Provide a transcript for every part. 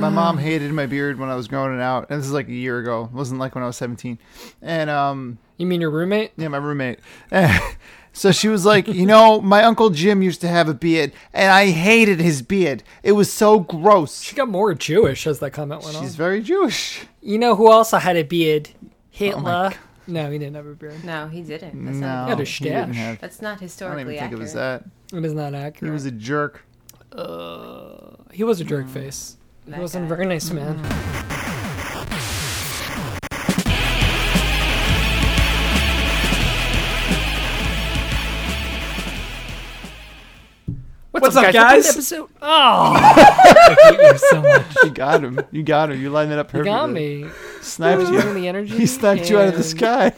my mom hated my beard when I was growing it out. And this is like a year ago. It wasn't like when I was 17. And um, You mean your roommate? yeah, my roommate. so she was like, you know, my uncle Jim used to have a beard, and I hated his beard. It was so gross. She got more Jewish as that comment went on. She's on. very Jewish. You know who also had a beard? Oh Hitler. no, he didn't have a beard. No, he didn't. That's No, not. He had a he didn't stash. have. That's not I don't historically even think accurate. it was that. It is not accurate. He was a jerk. He was a jerk face. He That wasn't a guy. very nice man. Mm-hmm. What's up, Welcome guys? to the Episode. Oh, I hate you so much. You got him. You got him. You lined it up You perfectly. got me. Sniped Bringing you. the energy. He sniped you out of the and sky.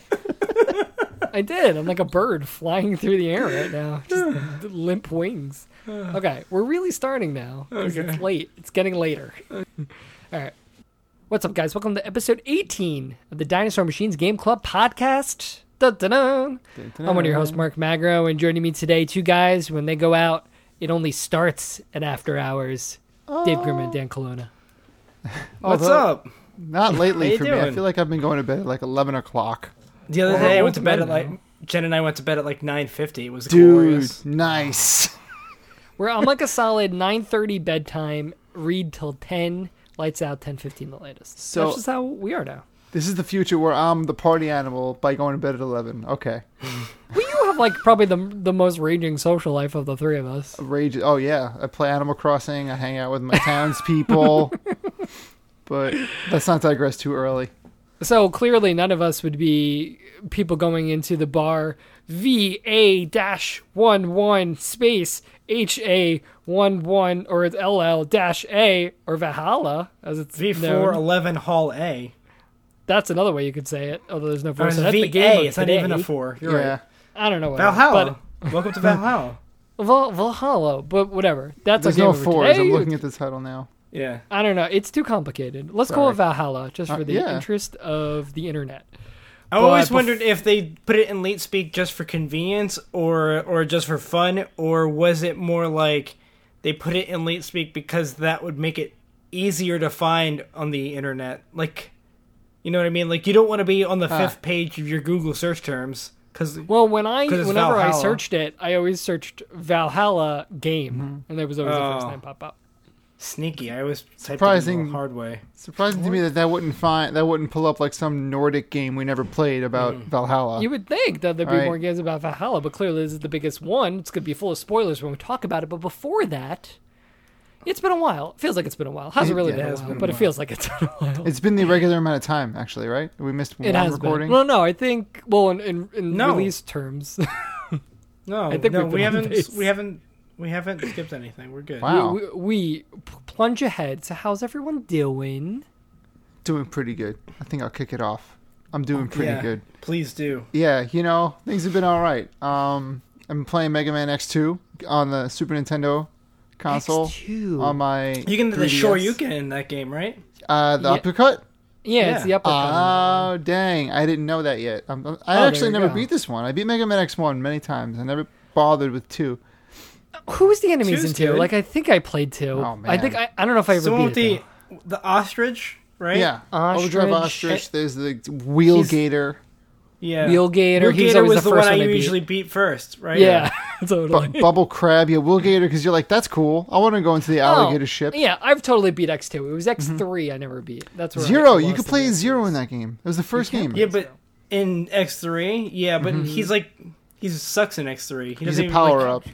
I did. I'm like a bird flying through the air right now. Just limp wings. Okay, we're really starting now. 'cause It's late. It's getting later. All right. What's up, guys? Welcome to episode 18 of the Dinosaur Machines Game Club podcast. Dun-dun-dun. I'm one of your hosts, Mark Magro, and joining me today, two guys. When they go out, it only starts at after hours. Dave Grimm and oh. Dan Colonna. What's Although- up? Not lately you for me. I feel like I've been going to bed at like 11 o'clock. The other day I went to bed at like Jen and I went to bed at like 9:50. It was Dude, glorious. nice. Where I'm like a solid 9:30 bedtime, read till 10, lights out 10:15 the latest. So- That's just how we are now. This is the future where I'm the party animal by going to bed at 11. Okay. Well, you have like probably the the most raging social life of the three of us. Rage. Oh, yeah. I play Animal Crossing. I hang out with my townspeople. but let's not digress too early. So clearly, none of us would be people going into the bar V A dash one one space H A one one or it's L L dash A or Valhalla as it's known. V411 Hall A. That's another way you could say it. Although there's no Or four. it's So that's VA. the game It's not even a four. You're yeah. right. I don't know. What Valhalla. Welcome to Valhalla. Val- Valhalla, but whatever. That's There's a game no of fours. today. I'm looking at the title now. Yeah. I don't know. It's too complicated. Let's call it Valhalla just for Uh, the yeah. interest of the internet. I always wondered if they put it in late speak just for convenience or or just for fun or was it more like they put it in late speak because that would make it easier to find on the internet. Like you know what I mean? Like you don't want to be on the Ah. fifth page of your Google search terms cuz Well, when I 'Cause whenever I searched it, I always searched Valhalla game, and there was always the first Oh. name pop up. Sneaky. I always typed Surprising. it in the hard way. Surprising to me that that wouldn't find that wouldn't pull up like some Nordic game we never played about mm. Valhalla. You would think that there'd be Right. more games about Valhalla, but clearly this is the biggest one. It's going to be full of spoilers when we talk about it. But before that, it's been a while. It feels like it's been a while. Hasn't It- really yeah, been it a while, been a but it feels like it's been a while. It's been the regular amount of time, actually, right? We missed it one has recording. been. Well, no, I think well in, in, in No. release terms, No, I think no, we've been we on haven't pace. we haven't we haven't skipped anything. We're good. Wow. we, we, we plunge ahead. So how's everyone doing? Doing pretty good. I think I'll kick it off. I'm doing pretty Yeah. good. Please do. Yeah, you know, things have been all right. Um, I'm playing Mega Man X2 on the Super Nintendo console X2. on my You can the 3DS. sure you can in that game, right? uh the Yeah. uppercut. Yeah, it's the Yeah. upper. Oh dang! I didn't know that yet. I'm, I Oh, actually never go. beat this one. I beat Mega Man X1 many times. I never bothered with two. Who was the enemies Two's in two? good. Like I think I played two. Oh, man. I think. I, I don't know if I ever The beat with it. the though. the ostrich, right? Yeah, oh, Ostrich. Overdrive Ostrich. There's the Wheel He's- Gator, Yeah. Wheel Gator, Wheel he was Gator always was the the, first one I one I beat. usually beat first, right? Yeah, Bu- totally. Bubble Crab. Yeah, Wheel Gator because you're like that's cool. I want to go into the oh, alligator Oh, ship. Yeah, I've totally beat X two. It was X 3 mm-hmm. I never beat. That's where I Zero. lost You could the play game. Zero in that game. It was the first game. Yeah, but in X three, yeah, but mm-hmm. he's like he sucks in X three. He He's doesn't a even, power like- up.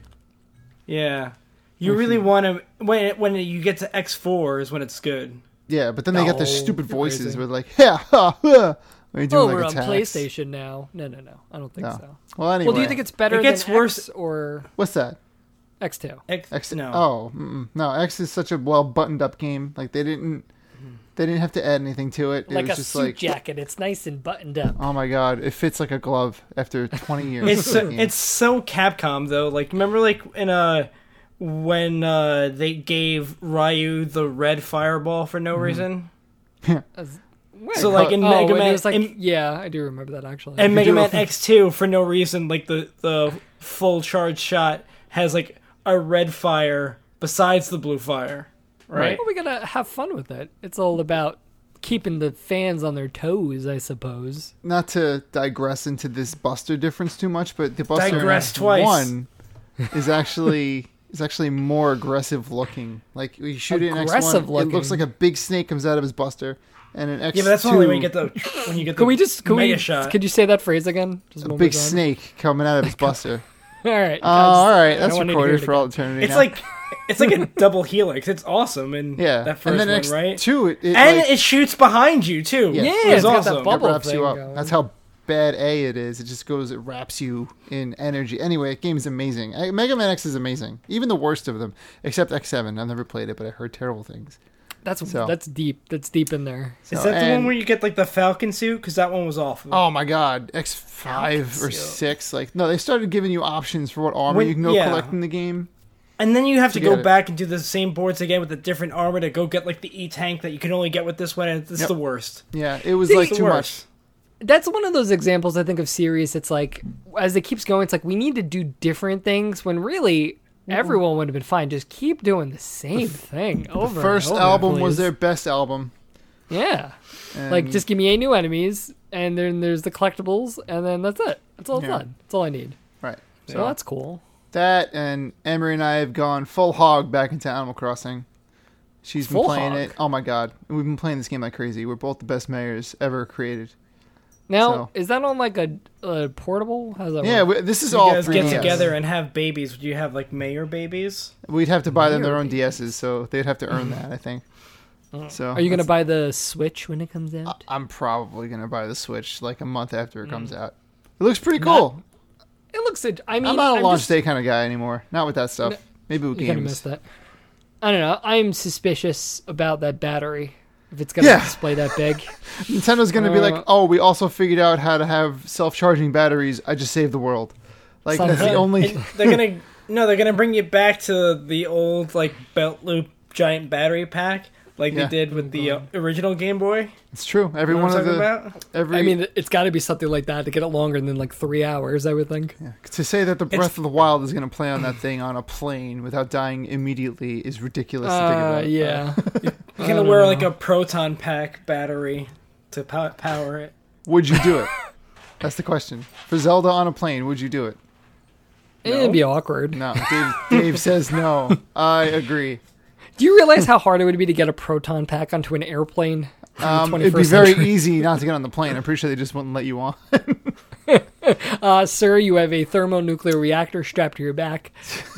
Yeah. You really want to when it, when you get to X four is when it's good. Yeah, but then they got their stupid voices crazy. with like, yeah, ha, ha, you're doing Oh, like we're on. PlayStation now. No, no, no. I don't think No. so. Well, anyway, Well, do you think it's better It gets than worse- X or what's that? X two? X, X. no. Oh, mm-mm. no. X is such a well buttoned up game. Like they didn't, they didn't have to add anything to it. It Like a just suit like, jacket. It's nice and buttoned up. oh my god, it fits like a glove after 20 years. It's so, it's so Capcom though. Like remember like in a when uh they gave Ryu the red fireball for no reason. As- Wait, So, like, in oh, Mega Man- like, in- yeah, I do remember that actually. And Mega Man X two for no reason like the the full charge shot has like a red fire besides the blue fire. Right? Well, we gotta have fun with it. It's all about keeping the fans on their toes, I suppose. Not to digress into this Buster difference too much, but the Buster Digress X twice. one is actually is actually more aggressive looking. Like we shoot it in X one, it looks like a big snake comes out of his Buster, and in X Yeah, but that's two, only when you get the when you get the Can we just can mega we shot. could you say that phrase again? Just a big snake coming out of his oh Buster. All right. Oh, all right, I that's wanted recorded it for all eternity. it's now. like it's like a double helix. It's awesome and yeah, that first and then one, X right? two, it, it and like, it shoots behind you too. Yeah. Yeah, It it's was got that awesome. it wraps you up. going. That's how bad A it is. It just goes, it wraps you in energy. Anyway, that game is amazing. Mega Man X is amazing. Even the worst of them, except X Seven. I've never played it, but I heard terrible things. That's So- that's deep. That's deep in there. Is So, that the one where you get like the Falcon suit? Because that one was awful. Oh my god, X five or Suit. six. Like no, they started giving you options for what armor When- you can go yeah. collect in the game. And then you have to To go get it. back and do the same boards again with a different armor to go get like the E tank that you can only get with this one, and it's Yep. the worst. Yeah, it was See, like too the much. That's one of those examples I think of series. It's like as it keeps going, it's like we need to do different things when really everyone would have been fine. Just keep doing the same thing over. The first and over, album was their best album. Yeah, And like just give me eight new enemies, and then there's the collectibles, and then that's it. That's all it's Yeah. done. That's all I need. right. So So that's cool. That and Emery and I have gone full hog back into Animal Crossing. She's been Full playing hog? it. Oh my god, we've been playing this game like crazy. We're both the best mayors ever created. Now, So- is that on like a, a portable? How's that Yeah, we, this is You all guys 3DS. get together and have babies. Would you have like mayor babies? We'd have to buy them their own Mayor DSs, so they'd have to earn that. I think. Oh. So Are you gonna buy the Switch when it comes out? I'm probably gonna buy the Switch like a month after it mm. comes out. It looks pretty cool. It looks. int- I mean, I'm not a I'm launch just- day kind of guy anymore. Not with that stuff. No, Maybe with You kind of missed games. that. I don't know. I'm suspicious about that battery. If it's gonna Yeah. display that big, Nintendo's gonna be Uh, like, "Oh, we also figured out how to have self-charging batteries. I just saved the world." Like that's the only. They're gonna no, they're gonna bring you back to the old like belt loop giant battery pack, like Yeah. they did with the uh, original Game Boy. It's true. Every You know one what of I'm the talking about? every. I mean, it's got to be something like that to get it longer than like three hours. I would think. yeah. to say that the Breath of the Wild is gonna play on that thing on a plane without dying immediately is ridiculous to think Uh, about. yeah. You're gonna wear know. like a proton pack battery to pow- power it. Would you do it? That's the question. For Zelda on a plane, would you do it? It'd be awkward. No. Dave, Dave says no. I agree. Do you realize how hard it would be to get a proton pack onto an airplane? Um, it'd be very century? easy not to get on the plane. I'm pretty sure they just wouldn't let you on. Uh, sir, you have a thermonuclear reactor strapped to your back.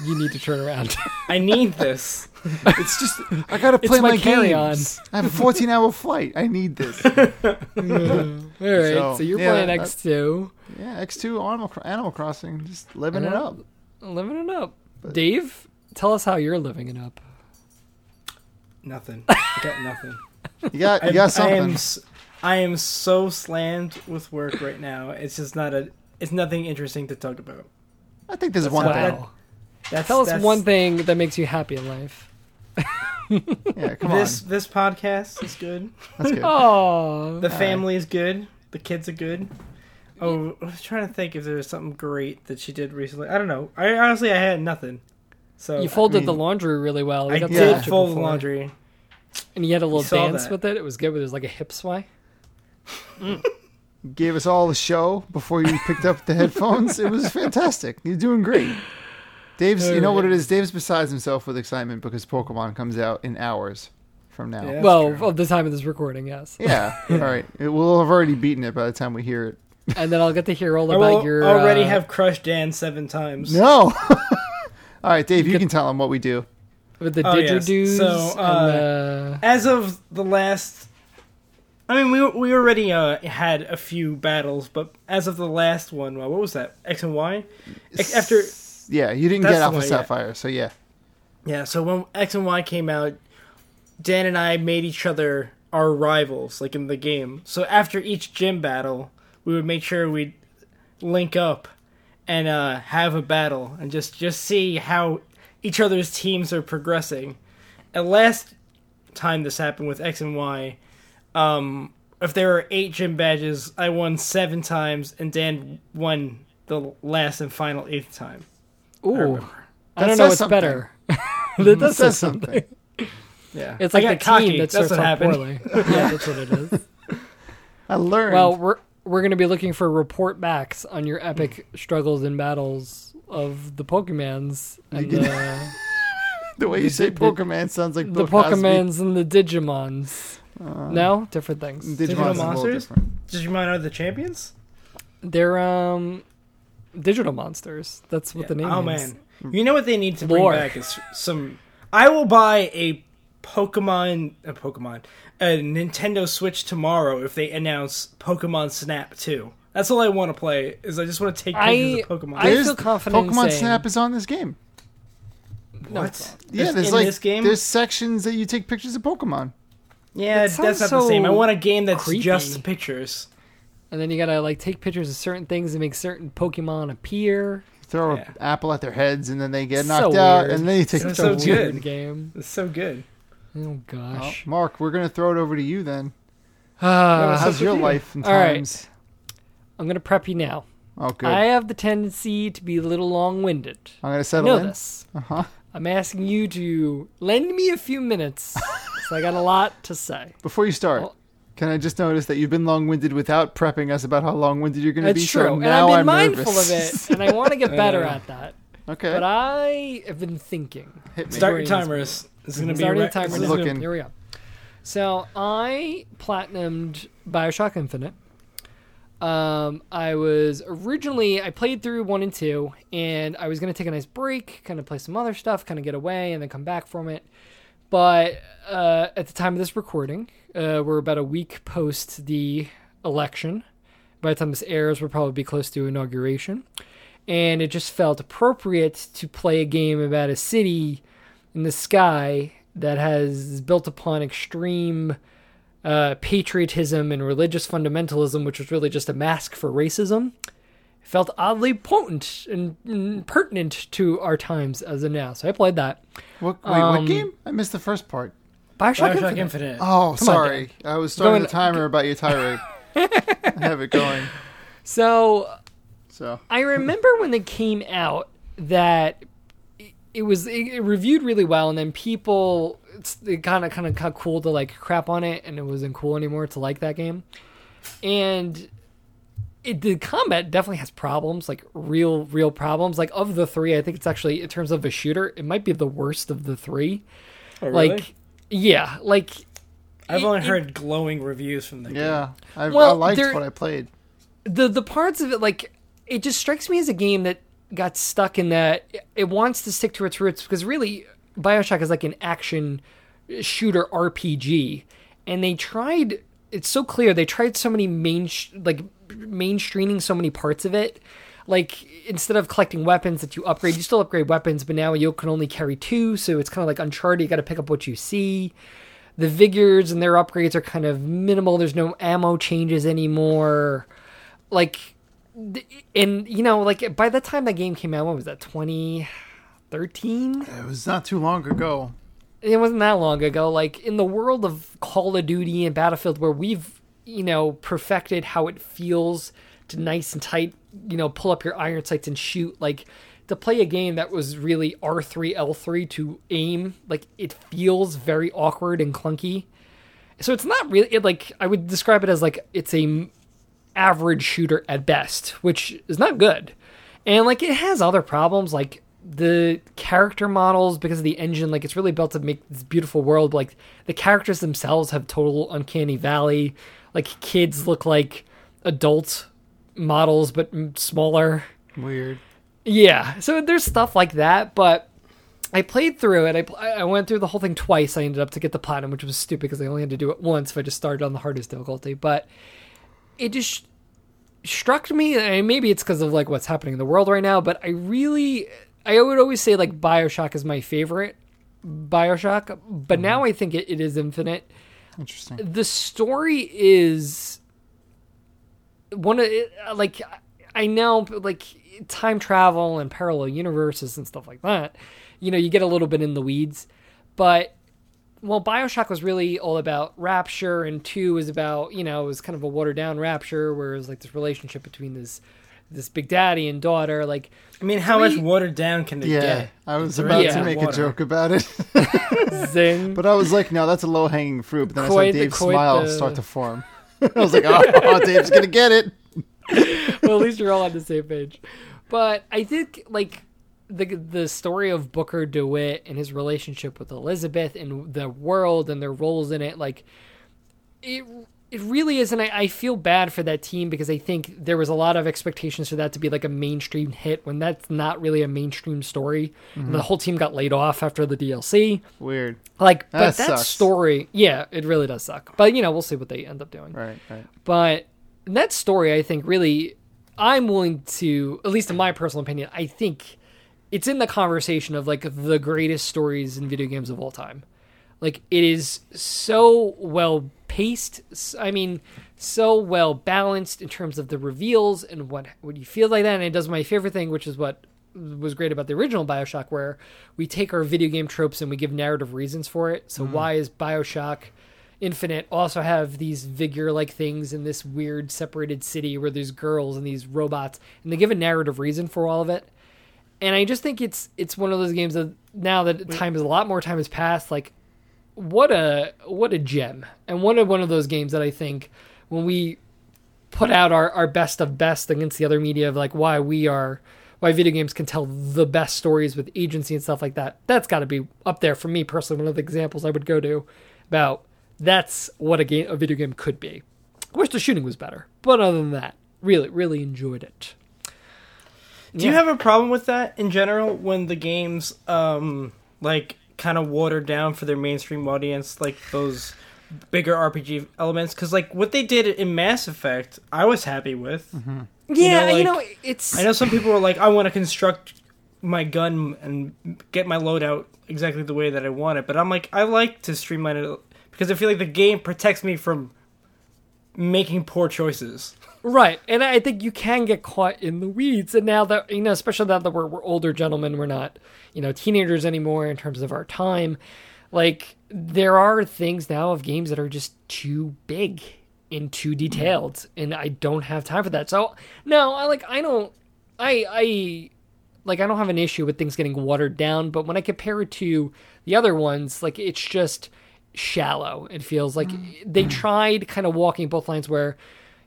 You need to turn around. I need this. It's just I gotta It's play my my, carry-on. games. I have a 14 hour flight. I need this. All right, so, So, you're yeah, playing that- X2, Yeah, X2 Animal, Animal Crossing, just living it up. living it up. But- Dave, tell us how you're living it up. Nothing. I got nothing. You got you I, got I something. am s- I am so slammed with work right now. It's just not a. It's nothing interesting to talk about. I think there's That's one how thing. I- Wow. That's, Tell us that's- one thing that makes you happy in life. Yeah, come This this podcast is good. on. That's good. Oh, The family is good. The kids are good. Oh, I was trying to think if there was something great that she did recently. I don't know. I honestly I had nothing. So you folded mean, the laundry really well. We I got did fold before. laundry. and you had a little dance that. with it. It was good. It was like a hip sway. Gave us all the show before you picked up the headphones. It was fantastic. You're doing great. Dave's, you know what it is? Dave's besides himself with excitement because Pokemon comes out in hours from now. Yeah. Yeah. Well, true. of the time of this recording, yes. Yeah. all right. It, we'll have already beaten it by the time we hear it. And then I'll get to hear all I about will your already uh, have crushed Dan seven times. No. all right, Dave, you can tell them what we do. with the Oh, yes. didgeridoos So, and the As of the last, I mean, we we already uh, had a few battles, but as of the last one, well, what was that? X and Y. X- After Yeah, you didn't get the Alpha one, yeah. Sapphire, so yeah. Yeah, so when X and Y came out, Dan and I made each other our rivals, like in the game. So after each gym battle, we would make sure we'd link up and uh, have a battle and just just see how each other's teams are progressing. And last time this happened with X and Y, um, if there were eight gym badges, I won seven times, and Dan won the last and final eighth time. ooh. remember. I don't know what's something. better. that does say says something. Yeah, It's I like got the cocky. team that That's starts what off happened. poorly. yeah, that's what it is. I learned. Well, we're we're gonna be looking for report backs on your epic struggles and battles of the Pokemans and You the, the way you the- say the- Pokemon sounds like the Bill Cosby. Pokemans and the Digimons. Uh, no, different things. Digimon's Digital a little monsters? different. Digimon are the champions. They're um digital monsters. That's what the name oh means. man, you know what they need to bring Lore. back is some. I will buy a Pokemon, a Pokemon, a Nintendo Switch tomorrow if they announce Pokemon Snap 2. That's all I want to play. Is I just want to take pictures I- of Pokemon. I There's- feel confident in Pokemon saying- Snap is on this game. What? it's not. Yeah, It's there's in like this game. there's sections that you take pictures of Pokemon. yeah, That that's not sounds the same. I want a game that's creepy. just pictures. And then you gotta like take pictures of certain things and make certain Pokemon appear. Throw Yeah. an apple at their heads and then they get So knocked out, weird. and then you take. It's Such a so weird good. game. It's so good. Oh gosh. Mark, we're gonna throw it over to you then. What's How's your you? life and All right. times? I'm gonna prep you now. Oh, good. I have the tendency to be a little long-winded. I'm gonna I settle know in. this. Uh huh. I'm asking you to lend me a few minutes. so I got a lot to say. Before you start, Well- can I just notice that you've been long-winded without prepping us about how long-winded you're gonna That's be? true. So and now I've been am mindful nervous. of it, and I want to get better at that. Okay. But I have been thinking. Hit me. Start your timers. This is gonna be Starting a the timer this is now. gonna- looking. Here we go. So I platinumed Bioshock Infinite. Um, I was originally I played through one and two, and I was gonna take a nice break, kind of play some other stuff, kind of get away, and then come back from it. But uh, at the time of this recording, uh, we're about a week post the election. By the time this airs, we'll probably be close to inauguration, and it just felt appropriate to play a game about a city in the sky that has built upon extreme uh, patriotism and religious fundamentalism, which was really just a mask for racism, it felt oddly potent and, and pertinent to our times as of now. So I played that. What, wait, Um, what game? I missed the first part. Bioshock, Bioshock Infinite. Infinite. Oh, on, sorry. I was starting Going- the timer about your tirade. I have it going. So So I remember when they came out that it- it was it, it reviewed really well, and then people it's, it kind of kind of got cool to like crap on it, and it wasn't cool anymore to like that game. And it, the combat definitely has problems, like real real problems. Like of the three, I think it's actually in terms of a shooter, it might be the worst of the three. Oh, really? Like yeah, like I've only it- heard glowing reviews from the game. yeah, I, I liked there- what I played. the the parts of it like it just strikes me as a game that got stuck in that it wants to stick to its roots because really BioShock is like an action shooter RPG and they tried it's so clear they tried so many main like mainstreaming so many parts of it. Like instead of collecting weapons that you upgrade you still upgrade weapons but now you can only carry two so it's kind of like uncharted you got to pick up what you see. The vigors and their upgrades are kind of minimal there's no ammo changes anymore. Like and you know like by the time that game came out what was that 2013 It was not too long ago. it wasn't that long ago. Like in the world of call of duty and battlefield where we've you know perfected how it feels to nice and tight you know pull up your iron sights and shoot like to play a game that was really r3 l3 to aim like it feels very awkward and clunky. So it's not really it, like i would describe it as like it's a average shooter at best which is not good and like it has other problems like the character models because of the engine like it's really built to make this beautiful world but, like the characters themselves have total uncanny valley like kids look like adult models but smaller Weird. yeah, so there's stuff like that, but I played through it. I, I went through the whole thing twice. I ended up to get the platinum, which was stupid because I only had to do it once if I just started on the hardest difficulty. But it just struck me, and maybe it's because of like what's happening in the world right now. But I really, I would always say like Bioshock is my favorite Bioshock, but mm-hmm. now I think it, it is Infinite Interesting. the story is one of like I know like time travel and parallel universes and stuff like that. You know, you get a little bit in the weeds, but well, Bioshock was really all about Rapture, and two was about you know it was kind of a watered down Rapture, where it was like this relationship between this this big daddy and daughter. Like I mean, how Three- much watered down can it Yeah, get? I was Three about Yeah. to make a joke about it, zing. but I was like, no, that's a low hanging fruit. But then I saw Dave's quite smile the- start to form. I was like, oh, oh, Dave's gonna get it. well, at least you're all on the same page. But I think like the the story of Booker DeWitt and his relationship with Elizabeth and the world and their roles in it, like it it really is, and I, I feel bad for that team because I think there was a lot of expectations for that to be like a mainstream hit when that's not really a mainstream story. And the whole team got laid off after the DLC. Weird. Like, but That that, story, yeah, it really does suck. But you know, we'll see what they end up doing. Right, right. But that story, I think, really, I'm willing to, at least in my personal opinion, I think it's in the conversation of like the greatest stories in video games of all time. Like it is so well paced. I mean, so well balanced in terms of the reveals and what what you feel like that. And it does my favorite thing, which is what was great about the original Bioshock, where we take our video game tropes and we give narrative reasons for it. So mm-hmm. why is Bioshock Infinite also have these vigor like things in this weird separated city where there's girls and these robots, and they give a narrative reason for all of it. And I just think it's it's one of those games that now that time is a lot more time has passed, like what a what a gem. And one of one of those games that I think when we put out our, our best of best against the other media of like why we are why video games can tell the best stories with agency and stuff like that that's got to be up there for me personally. One of the examples I would go to about that's what a game a video game could be. I wish the shooting was better but other than that really really enjoyed it Do you have a problem with that in general when the games um like kind of watered down for their mainstream audience like those bigger RPG elements cuz like what they did in Mass Effect I was happy with. yeah know, you know, it's I know some people were like I want to construct my gun and get my loadout exactly the way that I want it, but I'm like I like to streamline it because I feel like the game protects me from making poor choices. Right, and I think you can get caught in the weeds. And now that you know, especially now that we're, we're older gentlemen, we're not you know teenagers anymore in terms of our time. Like there are things now of games that are just too big and too detailed, and I don't have time for that. So no, I like I don't I I like I don't have an issue with things getting watered down, but when I compare it to the other ones, like it's just shallow. It feels like mm. they tried kind of walking both lines where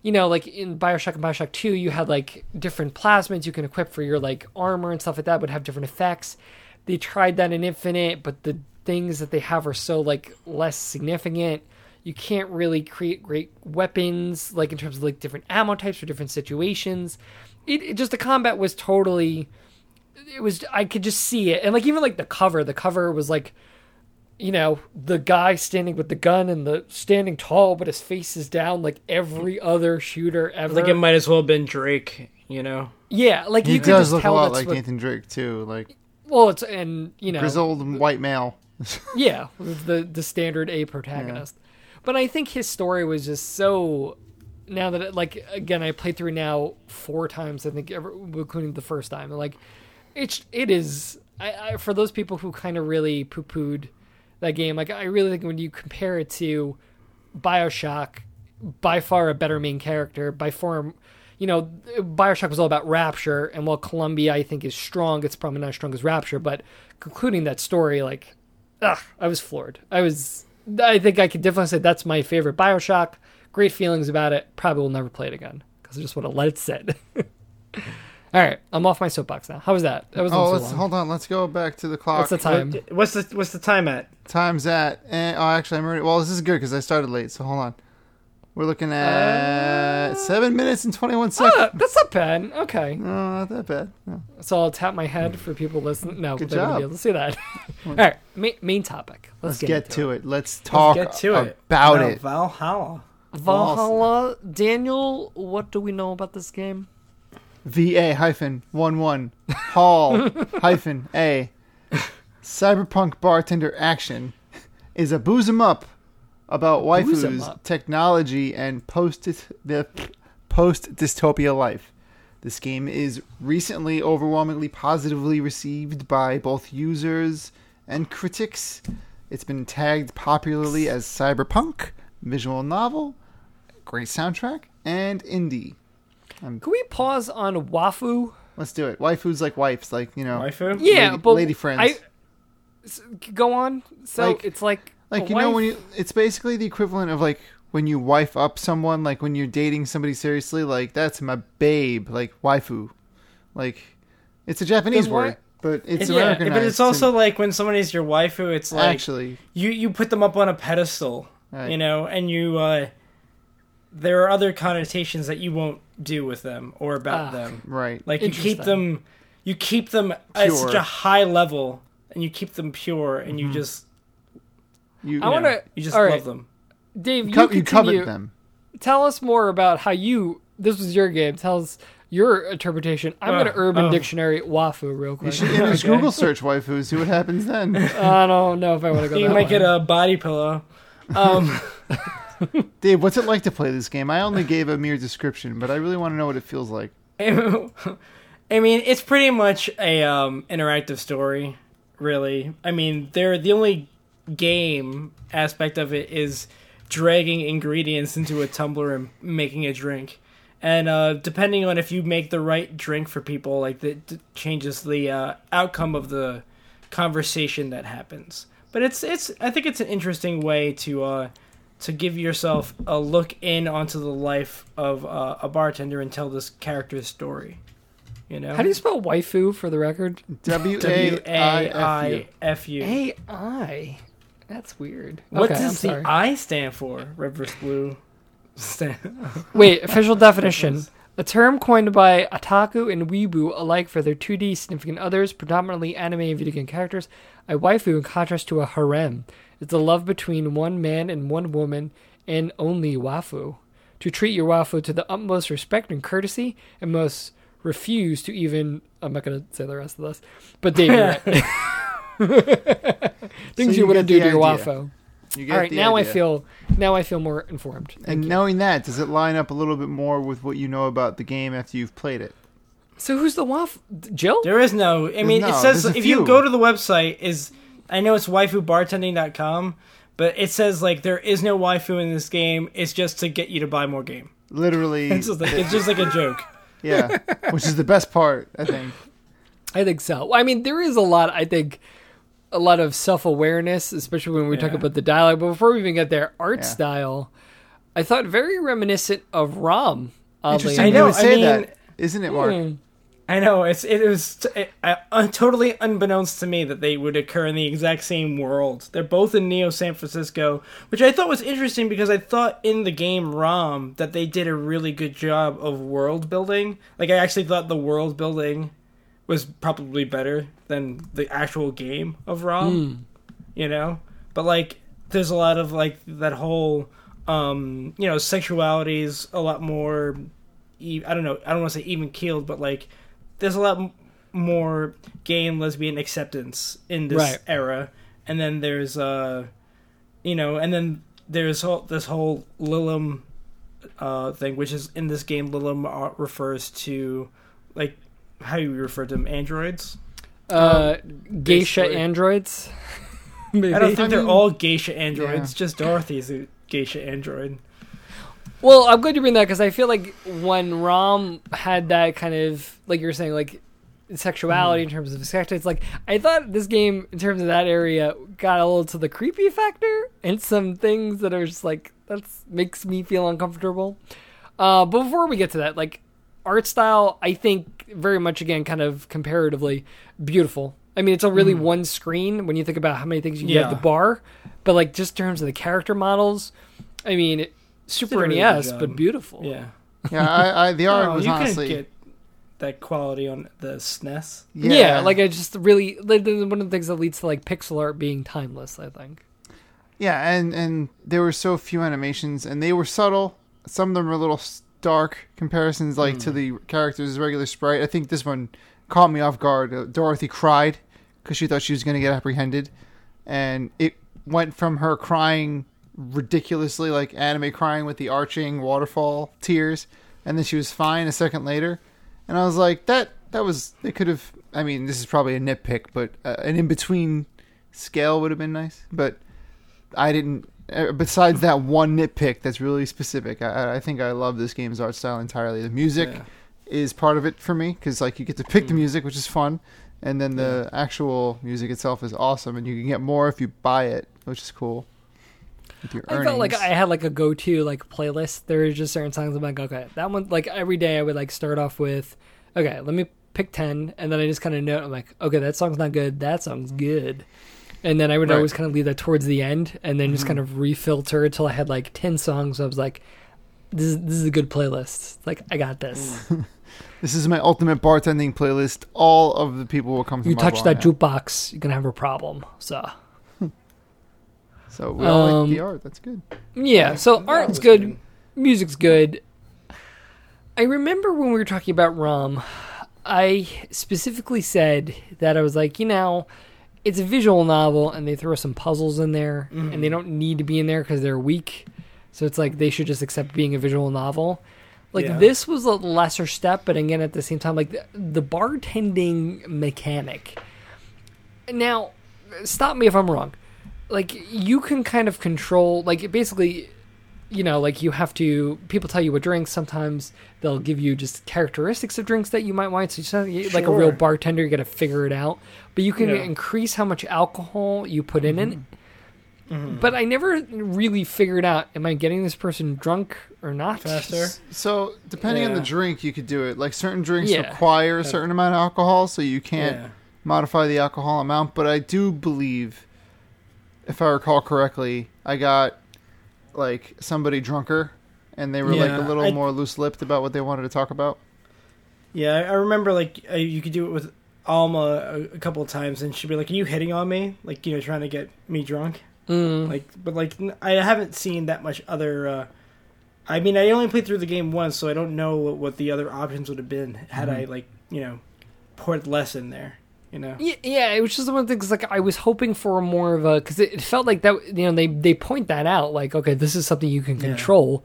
you know, like in Bioshock and Bioshock 2, you had like different plasmids you can equip for your like armor and stuff like that would have different effects. They tried that in Infinite, but the things that they have are so like less significant. You can't really create great weapons, like in terms of like different ammo types for different situations. It, it just the combat was totally it was I could just see it. And like even like the cover, the cover was like you know, the guy standing with the gun and the standing tall, but his face is down like every other shooter ever. Like it might as well have been Drake, you know. yeah, like He you could does just look a lot like what, Nathan Drake too, like well, it's and you know, grizzled white male. yeah, the the standard A protagonist. But I think his story was just so. Now that it, like again, I played through now four times. I think, ever, including the first time. and, Like, it's it is. I, I for those people who kind of really poo pooed that game. Like, I really think when you compare it to Bioshock, by far a better main character. By far, you know, Bioshock was all about Rapture, and while Columbia I think is strong, it's probably not as strong as Rapture. But concluding that story, like ugh, I was floored. I was. I think I could definitely say that's my favorite Bioshock. Great feelings about it. Probably will never play it again because I just want to let it sit. All right, I'm off my soapbox now. How was that? That was Oh, let's long. hold on. Let's go back to the clock. What's the time? What's the what's the time at? Time's at. Eh, oh, actually, I'm already. Well, this is good because I started late. So hold on. We're looking at seven minutes and twenty-one seconds. Ah, that's not bad. Okay, No, not that bad. No. so I'll tap my head for people listening. No, Good they wouldn't job. be able to see that. All right, ma- main topic. Let's, Let's get, to into it. Let's talk Get to it. about No, it. Valhalla. Valhalla. Daniel, what do we know about this game? VA hyphen one one Hall hyphen A. Cyberpunk bartender action is a booze 'em up about waifus, up. technology, and post the post dystopia life. This game is recently overwhelmingly positively received by both users and critics. It's been tagged popularly as cyberpunk, visual novel, great soundtrack, and indie. Can we pause on wafu? Let's do it. Waifus like wives, like you know, Waifu? Yeah, lady, but lady friends. I s- go on. So Like- it's like like a you know when you, it's basically the equivalent of like when you wife up someone, like when you're dating somebody seriously, like that's my babe, like waifu, like it's a Japanese Then word, but it's yeah, Americanized. but it's also like when someone is your waifu, it's like actually you you put them up on a pedestal, Right. you know, and you uh there are other connotations that you won't do with them or about Ah. them. right. Like you keep them you keep them at such a high level and you keep them pure and you just You, I wanna- know, you just love right. them. Dave, you, co- you covet them. Tell us more about how you. This was your game. Tell us your interpretation. I'm Oh, going to Urban oh. Dictionary wafu real You quick. should yeah, just Okay. Google search waifu, see what happens then. I don't know if I want to go. You that might way. get a body pillow. Um Dave, what's it like to play this game? I only gave a mere description, but I really want to know what it feels like. I mean, it's pretty much a um, interactive story, really. I mean, they're the only game aspect of it is dragging ingredients into a tumbler and making a drink. And uh, depending on if you make the right drink for people, like that changes the uh, outcome of the conversation that happens. But it's it's I think it's an interesting way to uh, to give yourself a look in onto the life of uh, a bartender and tell this character's story. You know, How do you spell waifu for the record? W A I F U. A I. That's weird. What okay, does the. I stand for? Reverse Blue. Stand. Wait, official definition. A term coined by otaku and weebu alike for their 2D significant others, predominantly anime and video game characters. A waifu, in contrast to a harem, is the love between one man and one woman, and only wafu. To treat your wafu to the utmost respect and courtesy, and must refuse to even. I'm not going to say the rest of this, but Dave, things So you you wouldn't do to your idea. wafu. You get All right, the now I feel now I feel more informed. Thank And you. knowing that, does it line up a little bit more with what you know about the game after you've played it? So who's the waff? Jill? There is no. I mean, no, it says there's a if you go to the website, is I know it's waifubartending.com, but it says like there is no waifu in this game. It's just to get you to buy more game. Literally, It's just like, it's just like a joke. yeah, which is the best part, I think. I think so. I mean, there is a lot. I think a lot of self awareness, especially when we talk about the dialogue. But before we even get there, art Yeah. style, I thought very reminiscent of Rom. Oddly Interesting I know, would I say mean- that, isn't it, Mark? Hmm. I know it's it was t- it, uh, uh, totally unbeknownst to me that they would occur in the exact same world. They're both in Neo San Francisco, which I thought was interesting because I thought in the game ROM that they did a really good job of world building. Like I actually thought the world building was probably better than the actual game of ROM. You know, but like there's a lot of like that whole um you know sexuality is a lot more e- I don't know I don't want to say even keeled but like there's a lot m- more gay and lesbian acceptance in this Right. era and then there's uh you know and then there's whole, this whole Lilim uh thing which is in this game Lilim uh, refers to like how you refer to them androids Uh, geisha basically. androids. Maybe. I don't think I they're mean- all geisha androids just Dorothy's a geisha android Well, I'm glad you bring that because I feel like when Rom had that kind of like you were saying, like sexuality in terms of sex, it's like I thought this game in terms of that area got a little to the creepy factor and some things that are just like that's makes me feel uncomfortable. Uh, but before we get to that, like art style, I think very much again, kind of comparatively beautiful. I mean, it's a really mm. one screen when you think about how many things you can get at the bar, but like just in terms of the character models, I mean, it, Super really NES, job. but beautiful. yeah Yeah, I, I, the oh, art Oh, was you honestly, can get that quality on the SNES. Yeah, like I just really like, one of the things that leads to like pixel art being timeless. I think. Yeah, and and there were so few animations, and they were subtle. Some of them were a little stark comparisons, like to the characters' regular sprite. I think this one caught me off guard. Uh, Dorothy cried because she thought she was going to get apprehended, and it went from her crying ridiculously, like anime crying with the arching waterfall tears, and then she was fine a second later, and I was like, that that was they could have. I mean, this is probably a nitpick, but uh, an in between scale would have been nice, but. I didn't Uh, besides that one nitpick that's really specific, I, I think I love this game's art style entirely. The music Yeah. is part of it for me because like you get to pick the hmm. music, which is fun, and then the actual music itself is awesome, and you can get more if you buy it, which is cool. I felt like. I had like a go-to like playlist. There are just certain songs I'm like, okay, that one like every day I would like start off with, okay, let me pick ten, and then I just kind of note I'm like, okay, that song's not good, that song's good, and then I would Right. always kind of leave that towards the end, and then just kind of refilter until I had like ten songs. I was like, this is this is a good playlist. Like I got this. This is my ultimate bartending playlist. All of the people will come to You my touch bar that now. jukebox, you're gonna have a problem. So So we all like Um, the art. That's good. yeah, so art's was good. music's good. I remember when we were talking about ROM, I specifically said that I was like, you know, it's a visual novel and they throw some puzzles in there and they mm-hmm. don't need to be in there because they're weak. So it's like they should just accept being a visual novel. Like Yeah. this was a lesser step, but again, at the same time, like the, the bartending mechanic. Now, stop me if I'm wrong. Like you can kind of control, like basically, you know, like you have to. People tell you what drinks. Sometimes they'll give you just characteristics of drinks that you might want. So you just have- like a real bartender, you got to figure it out. But you can Yeah. increase how much alcohol you put in it. Mm-hmm. But I never really figured out: am I getting this person drunk or not? Faster. So depending on the drink, you could do it. Like certain drinks Yeah. require a certain amount of alcohol, so you can't Yeah. modify the alcohol amount. But I do believe, if I recall correctly, I got like somebody drunker, and they were like a little I- more loose lipped about what they wanted to talk about. Yeah, I I remember like you could do it with Alma a, a couple of times, and she'd be like, "Are you hitting on me? Like, you know, trying to get me drunk?" Mm. Like, but like, I haven't seen that much other. uh I mean, I only played through the game once, so I don't know what, what the other options would have been had I like, you know, poured less in there. You know. Yeah, yeah, it was just one of the things. Like I was hoping for more of a because it, it felt like that. You know, they they point that out. Like, okay, this is something you can Yeah. control.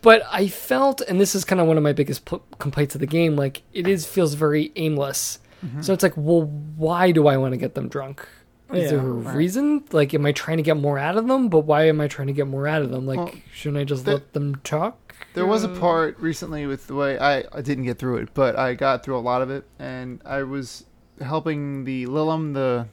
But I felt, and this is kind of one of my biggest p- complaints of the game. Like, it is feels very aimless. So it's like, well, why do I want to get them drunk? Is Yeah, there a right. reason? Like, am I trying to get more out of them? But why am I trying to get more out of them? Like, Well, shouldn't I just let them talk? There was a Uh, part recently with the way I, I didn't get through it, but I got through a lot of it, and I was helping the Lilim, the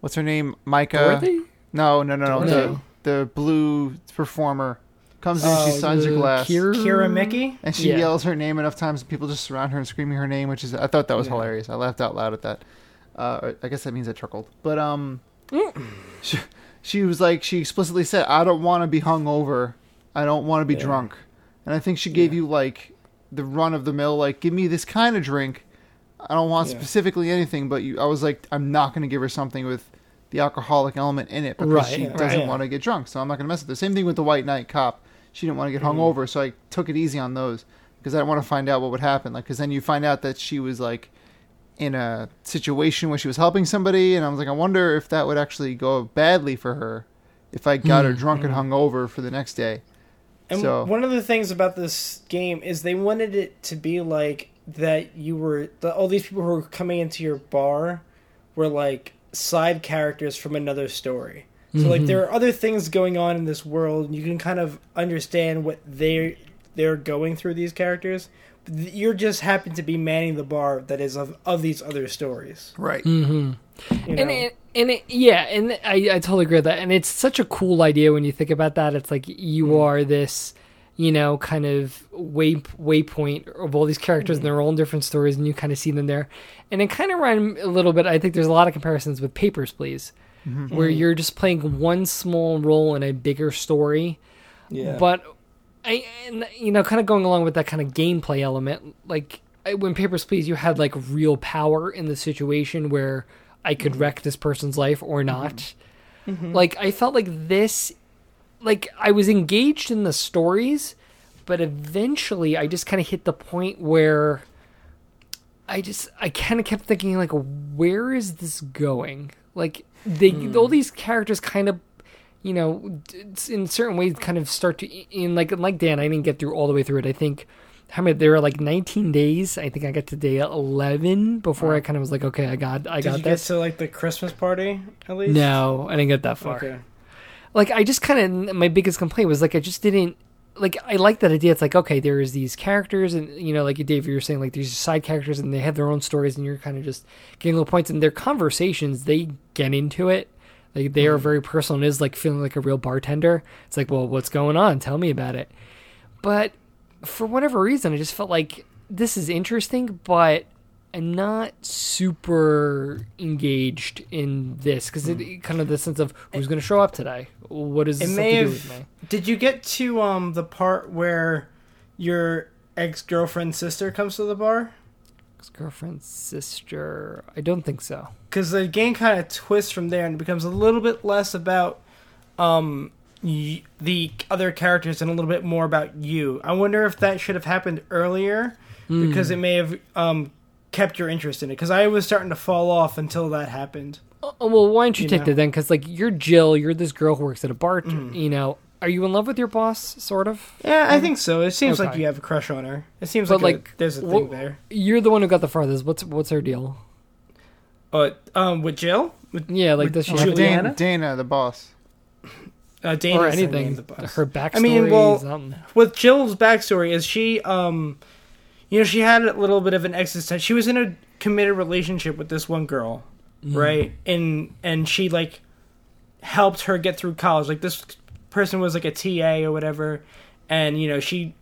what's her name, Micah. Dorothy? No, no, no, no, the the blue performer comes in, she Oh, signs her glass, Kira? Kira Miki. and she Yeah. yells her name enough times, and people just surround her and screaming her name, which is I thought that was Yeah. hilarious. I laughed out loud at that. Uh, I guess that means I chuckled, but um, she, she was like she explicitly said, "I don't want to be hungover. I don't want to be Yeah. drunk," and I think she gave Yeah. you like the run of the mill, like give me this kind of drink. I don't want Yeah. specifically anything, but you. I was like, I'm not going to give her something with the alcoholic element in it because Right, she right. doesn't Yeah. want to get drunk. So I'm not going to mess with her. Same thing with the White Knight cop. She didn't want to get Mhm. hungover, so I took it easy on those because I didn't want to find out what would happen. Like, because then you find out that she was like in a situation where she was helping somebody, and I was like, I wonder if that would actually go badly for her if I got her Hmm. drunk and hungover for the next day. And So- one of the things about this game is they wanted it to be like that you were the, all these people who were coming into your bar were like side characters from another story. So like Mhm. there are other things going on in this world and you can kind of understand what they they're going through these characters. You're just happen to be manning the bar that is of, of these other stories. Right. Mm-hmm. You know? And it, and it, yeah, and I, I totally agree with that. And it's such a cool idea when you think about that. It's like you Mm. are this, you know, kind of way waypoint of all these characters, Mm. and they're all in different stories, and you kind of see them there. And it kind of reminded me a little bit. I think there's a lot of comparisons with Papers, Please, where Mm. you're just playing one small role in a bigger story. yeah. But I, and, you know, kind of going along with that kind of gameplay element, like I, when Papers Please, you had like real power in the situation where I could wreck this person's life or not. Like I felt like this, like I was engaged in the stories, but eventually I just kind of hit the point where I just I kind of kept thinking like, where is this going? Like they hmm. all these characters kind of you know, in certain ways, kind of start to in like like Dan. I didn't get through all the way through it. I think how many there were like 19 days. I think I got to day 11 before I kind of was like, okay, I got I Did got you get to like the Christmas party at least? No, I didn't get that far. Okay. Like I just kind of my biggest complaint was like I just didn't like I like that idea. It's like okay, there's these characters, and you know, like Dave, you were saying, like these side characters, and they have their own stories, and you're kind of just getting little points. And their conversations, they get into it. Like they are mm. very personal, and is like feeling like a real bartender. It's like, well, what's going on? Tell me about it. But for whatever reason, I just felt like this is interesting, but I'm not super engaged in this because it kind of the sense of who's going to show up today. What is It this may have to do with me? Did you get to um the part where your ex girlfriend's sister comes to the bar? Ex Girlfriend's sister. I don't think so. Because the game kind of twists from there and it becomes a little bit less about um y- the other characters and a little bit more about you. I wonder if that should have happened earlier because it may have um kept your interest in it. Because I was starting to fall off until that happened. Oh, well, why don't you, You take know. that then? Because like you're Jill, you're this girl who works at a bar. Mm. You know, are you in love with your boss? Sort of. Yeah, I think so. It seems like you have a crush on her. It seems But, like, a- there's a thing there. You're the one who got the farthest. What's what's her deal? Uh, um, with Jill, with Yeah, like With does she Julie- have Dana, Juliana? Dana, the boss. uh, Dana or is her name, anything? the boss. Her backstory. I mean, well, something. with Jill's backstory is she um you know she had a little bit of an existential she was in a committed relationship with this one girl Mm. right? And and she like helped her get through college. Like this person was like a TA or whatever. And you know she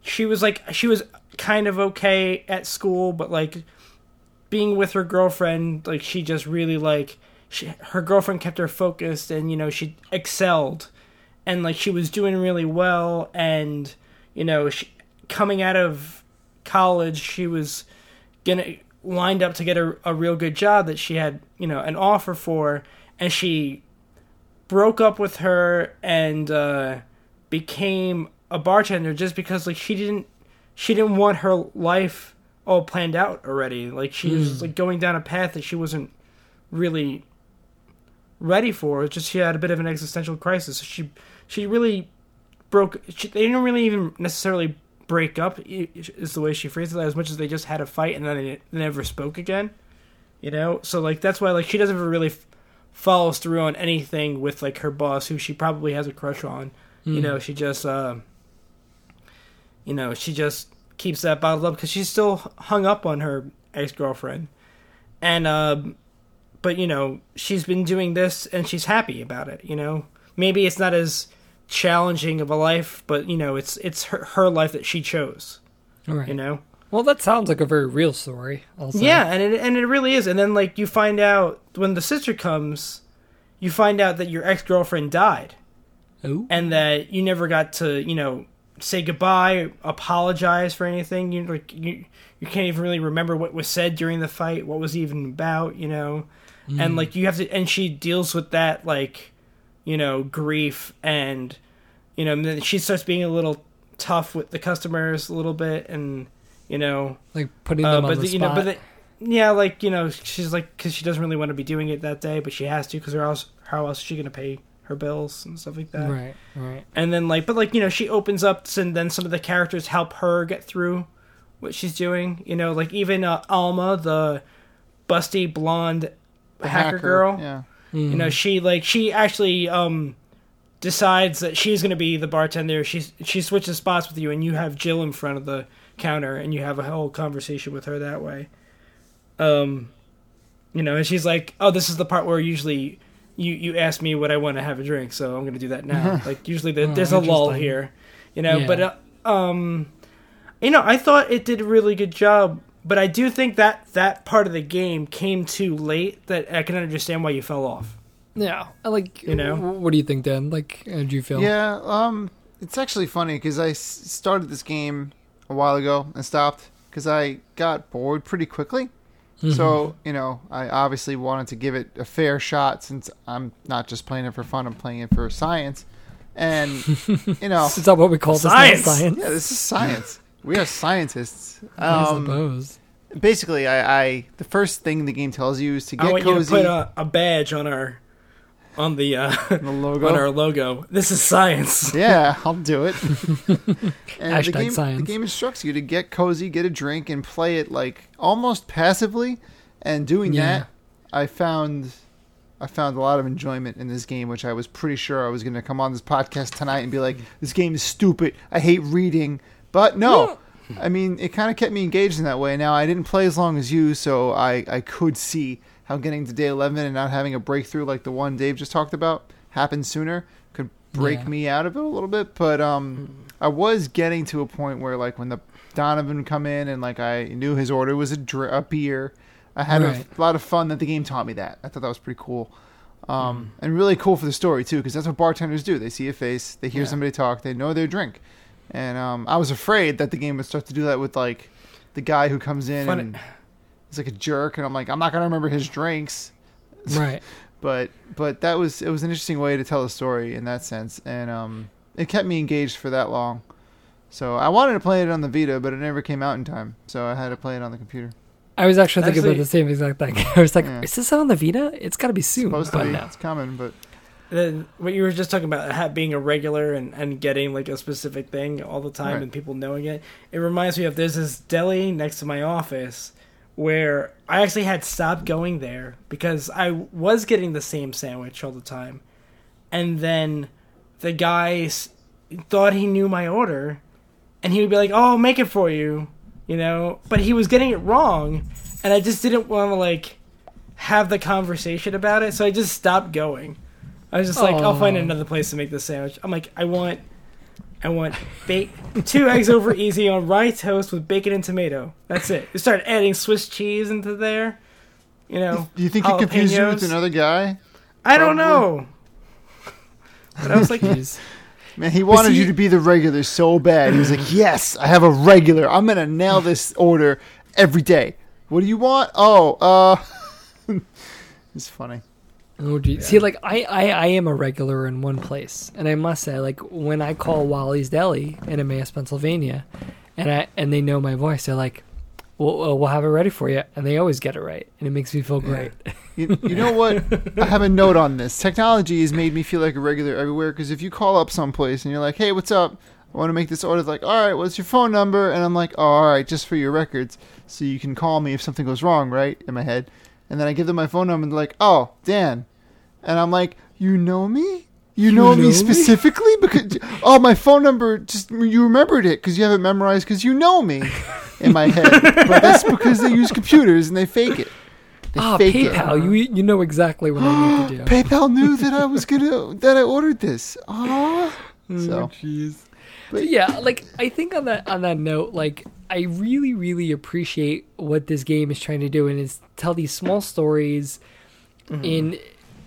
she was like she was kind of okay at school but like being with her girlfriend like she just really like she, her girlfriend kept her focused and you know she excelled. And like she was doing really well. And you know she, coming out of college she was gonna lined up to get a, a real good job that she had you know an offer for and she broke up with her and uh, became a bartender just because like she didn't she didn't want her life all planned out already. Like she was like going down a path that she wasn't really ready for. It's just she had a bit of an existential crisis. So she she really broke she, they didn't really even necessarily break up is the way she phrases it as much as they just had a fight and then they never spoke again you know? So like that's why like she doesn't really f- follows through on anything with like her boss who she probably has a crush on. You know she just uh you know she just keeps that bottled up because she's still hung up on her ex-girlfriend. And um but you know she's been doing this and she's happy about it you know? Maybe it's not as challenging of a life but you know it's it's her, her life that she chose All right. you know Well, that sounds like a very real story. Also. yeah and it, and it really is and then like you find out when the sister comes you find out that your ex-girlfriend died Oh. and that you never got to you know say goodbye apologize for anything you like you you can't even really remember what was said during the fight what was even about you know and mm. like you have to and she deals with that like you know grief and you know and then she starts being a little tough with the customers a little bit and you know Like putting uh, them on but the the, you know, spot. but the, yeah, like you know, she's like because she doesn't really want to be doing it that day, but she has to because how else how else is she gonna pay her bills and stuff like that? right. Right. And then like, but like you know, she opens up, and then some of the characters help her get through what she's doing. You know, like even uh, Alma, the busty blonde The hacker, girl. Yeah. You know, she like she actually um decides that she's gonna be the bartender. She's she switches spots with you, and you have Jill in front of the counter, and you have a whole conversation with her that way. Um, you know, and she's like, "Oh, this is the part where usually you you ask me what I want to have a drink, so I'm gonna do that now." like usually the, Oh, there's a lull here, you know. Yeah. But uh, um, you know, I thought it did a really good job. But I do think that that part of the game came too late that I can understand why you fell off. Yeah. I Like You know? What do you think, Dan? Like, how do you feel? Yeah, um, it's actually funny because I started this game a while ago and stopped because I got bored pretty quickly. Mm-hmm. So you know, I obviously wanted to give it a fair shot since I'm not just playing it for fun; I'm playing it for science. And you know, Is that what we call this? Science! Science. yeah, this is science. We are scientists. I Um, suppose. Basically, I, I the first thing the game tells you is to I get want you to cozy. put a, a badge on our on the uh, the logo. on our logo. This is science. Yeah, I'll do it. and Hashtag the game, science. the game instructs you to get cozy, get a drink, and play it like almost passively. And doing Yeah. that, I found I found a lot of enjoyment in this game, which I was pretty sure I was going to come on this podcast tonight and be like, "This game is stupid. I hate reading." But no, I mean, it kind of kept me engaged in that way. Now I didn't play as long as you, so I I could see how getting to day eleven and not having a breakthrough like the one Dave just talked about happen sooner could break Yeah. me out of it a little bit. But um, I was getting to a point where like when the Donovan come in and like I knew his order was a, dr- a beer. I had Right. a lot of fun that the game taught me that. I thought that was pretty cool. Um, Mm-hmm. and really cool for the story too, because that's what bartenders do. They see a face, they hear Yeah. somebody talk, they know their drink. And um, I was afraid that the game would start to do that with like the guy who comes in Funny- and he's like a jerk, and I'm like, I'm not gonna remember his drinks. Right. But but that was it was an interesting way to tell a story in that sense, and um, it kept me engaged for that long. So I wanted to play it on the Vita, but it never came out in time, so I had to play it on the computer. I was actually thinking about the same exact thing. I was like, Yeah. is this on the Vita? It's got to be soon. Supposed to be, no. it's coming, but Then what you were just talking about being a regular and, and getting like a specific thing all the time Right. and people knowing it. It reminds me of there's this deli next to my office where I actually had stopped going there because I was getting the same sandwich all the time, and then the guy s- thought he knew my order, and he would be like, "Oh, I'll make it for you," you know, but he was getting it wrong, and I just didn't want to like have the conversation about it, so I just stopped going. I was just like, I'll find another place to make this sandwich. I'm like, I want, I want ba- two eggs over easy on rye toast with bacon and tomato. That's it. You start adding Swiss cheese into there. You know, do you think he confused you with jalapenos. another guy? I don't Probably. know. But I was like, Jeez. Man, he wanted see- you to be the regular so bad. He was like, "Yes, I have a regular. I'm gonna nail this order every day. What do you want? Oh, uh, it's funny. Oh, geez. See, like I, I, I am a regular in one place, and I must say, like when I call Wally's Deli in Emmaus, Pennsylvania, and I and they know my voice, they're like, "We'll, uh, we'll have it ready for you," and they always get it right, and it makes me feel great. You, you know what? I have a note on this. Technology has made me feel like a regular everywhere. Because if you call up someplace and you're like, "Hey, what's up? I want to make this order." Like, "All right, what's your phone number?" And I'm like, oh, "All right, just for your records, so you can call me if something goes wrong." Right in my head, and then I give them my phone number, and they're like, "Oh, Dan," and I'm like, "You know me?" You know, know me specifically because oh my phone number just you remembered it because you have it memorized because you know me in my head but that's because they use computers and they fake it they Ah, fake it. PayPal, you you know exactly what I need to do. PayPal knew that I was gonna that I ordered this. Ah, so jeez. But- yeah, like I think on that on that note, like I really really appreciate what this game is trying to do, and is tell these small stories in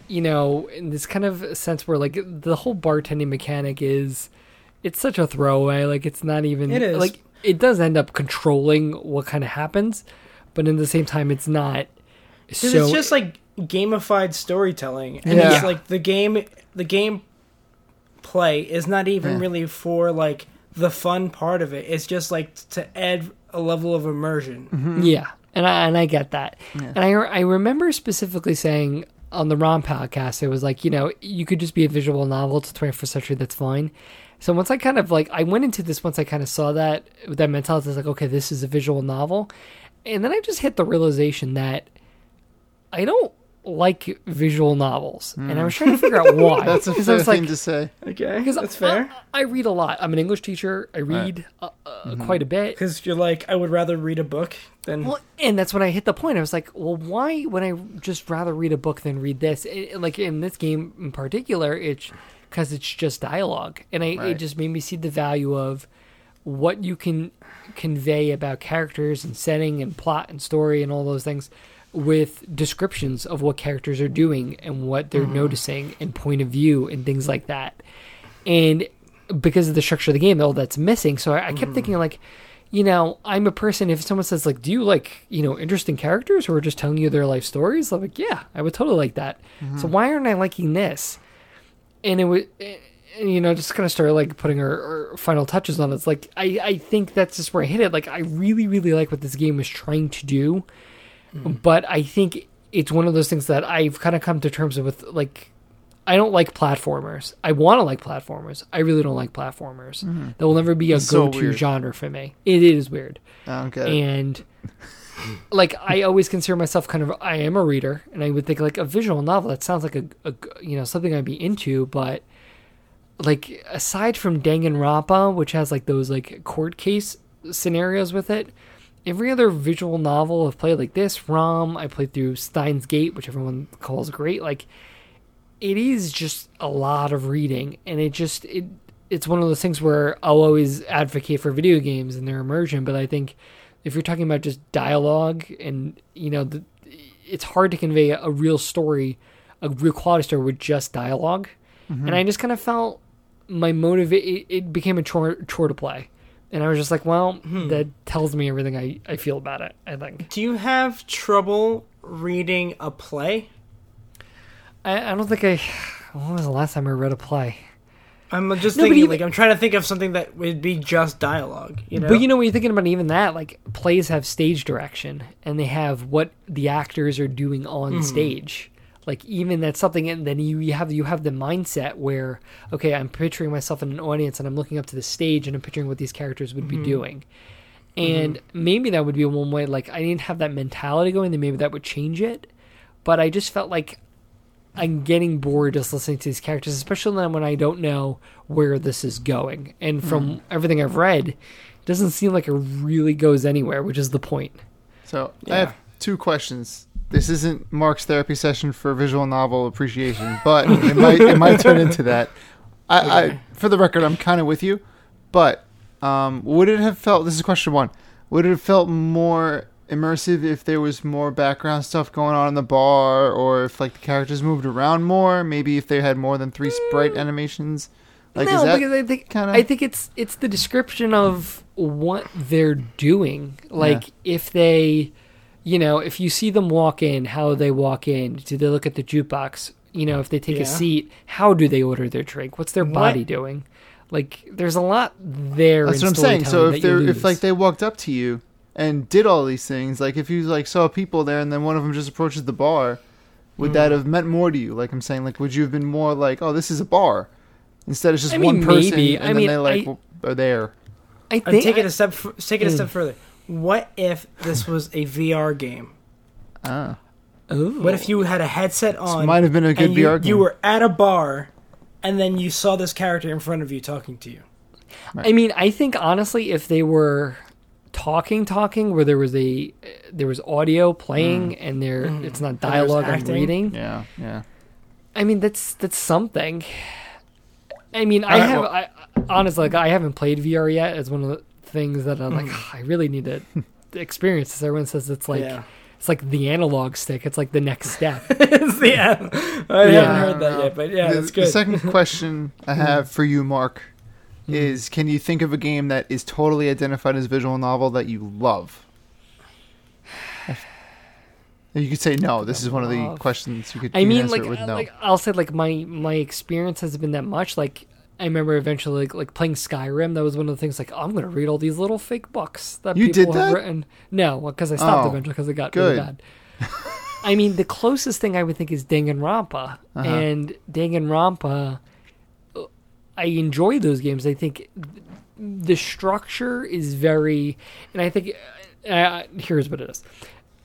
you know in this kind of sense where like the whole bartending mechanic is it's such a throwaway. Like it's not even It is. like it does end up controlling what kind of happens, but in the same time, it's not So it's just like gamified storytelling, and Yeah. it's like the game, the game play is not even Yeah. really for like the fun part of it. It's just like to add a level of immersion. Mm-hmm. Yeah, and I and I get that, Yeah. and I I remember specifically saying on the ROM podcast, it was like you know you could just be a visual novel to 21st century. That's fine. So once I kind of like I went into this once I kind of saw that with that mentality, I was like, okay, this is a visual novel, and then I just hit the realization that I don't like visual novels, and I was trying to figure out why. Hmm. that's a 'Cause fair I was thing like, to say. Okay, because that's fair. I, I read a lot. I'm an English teacher. I read uh, uh, quite a bit. Because you're like, I would rather read a book than Well, and that's when I hit the point. I was like, well, why would I just rather read a book than read this? It, like in this game in particular, it's because it's just dialogue, and I, it just made me see the value of what you can convey about characters and setting and plot and story and all those things with descriptions of what characters are doing and what they're mm-hmm. noticing and point of view and things like that. And because of the structure of the game, all that's missing. So I, I kept mm-hmm. thinking like, you know, I'm a person. If someone says like, "Do you like you know interesting characters who are just telling you their life stories?" I'm like, "Yeah, I would totally like that." So mm-hmm. why aren't I liking this? And it was, and, you know, just kind of started like putting our, our final touches on it. It's like I I think that's just where I hit it. Like I really really like what this game was trying to do, Mm-hmm. but I think it's one of those things that I've kind of come to terms with. Like I don't like platformers. I want to like platformers. I really don't like platformers. Mm-hmm. That will never be a It's go-to weird. genre for me. It is weird, I don't get it. and like I always consider myself kind of I am a reader, and I would think like a visual novel that sounds like a, a you know something I'd be into, but like aside from Danganronpa, which has like those like court case scenarios with it, every other visual novel I've played like this, ROM, I played through Steins Gate, which everyone calls great. Like it is just a lot of reading, and it just it it's one of those things where I'll always advocate for video games and their immersion, but I think if you're talking about just dialogue and you know the, it's hard to convey a, a real story, a real quality story with just dialog Mm-hmm. and I just kind of felt my motive. It, it became a chore, chore to play, and I was just like, well, hmm. that tells me everything I, I feel about it. I think Do you have trouble reading a play? I, I don't think I. When was the last time I read a play? I'm just No, thinking, even- like, I'm trying to think of something that would be just dialogue. You know, But you know, when you're thinking about even that, like plays have stage direction, and they have what the actors are doing on hmm. stage. Like even that's something, and then you, you have you have the mindset where okay, I'm picturing myself in an audience, and I'm looking up to the stage, and I'm picturing what these characters would be mm-hmm. doing. Mm-hmm. And maybe that would be one way. Like I didn't have that mentality going, then maybe that would change it. But I just felt like I'm getting bored just listening to these characters, especially then when I don't know where this is going. And from mm-hmm. everything I've read, it doesn't seem like it really goes anywhere, which is the point. So I have two questions. This isn't Mark's therapy session for visual novel appreciation, but it might it might turn into that. I, I for the record, I'm kind of with you, but um, would it have felt? This is question one. Would it have felt more immersive if there was more background stuff going on in the bar, or if like the characters moved around more? Maybe if they had more than three sprite animations. Like no, is that because I think kinda- I think it's it's the description of what they're doing. Like if they, you know, if you see them walk in, how they walk in. Do they look at the jukebox? You know, if they take Yeah. a seat, how do they order their drink? What's their What- body doing? Like, there's a lot there. That's in what I'm saying. So if that you they if like they walked up to you and did all these things, like if you like saw people there and then one of them just approaches the bar, would that Hmm. have meant more to you? Like I'm saying, like would you have been more like, oh, this is a bar, instead it's just I one person maybe. and I then mean, they like I- are there. I I'm think take it I- a step. f- Take it a Mm. step further. What if this was a VR game? Ah, Ooh. What if you had a headset this on? might have been a good and you, VR game. you were at a bar, and then you saw this character in front of you talking to you. I mean, I think honestly, if they were talking, talking, where there was a there was audio playing and there it's not Mm. there was dialogue I'm reading. yeah, yeah. I mean, that's that's something. I mean, I Alright, have well- I honestly like I haven't played VR yet. It's one of the things that I'm like Mm. I really need to experience this. Everyone says it's like Yeah. it's like the analog stick. It's like the next step. It's the- yeah. I Yeah. haven't heard that yet, but yeah, the, that's the second question I hmm. have for you, Mark, hmm. is can you think of a game that is totally identified as visual novel that you love? You could say no. This is one of the questions you could. I mean, answer like, with no. like I'll say, like my my experience has been that much. Like I remember eventually, like, like playing Skyrim. That was one of the things. Like I'm gonna read all these little fake books that You people did have that? written. No, because I stopped Oh, eventually because it got really bad. I mean, the closest thing I would think is Danganronpa, Uh-huh. and Danganronpa. uh, I enjoy those games. I think the structure is very, and I think uh, here's what it is.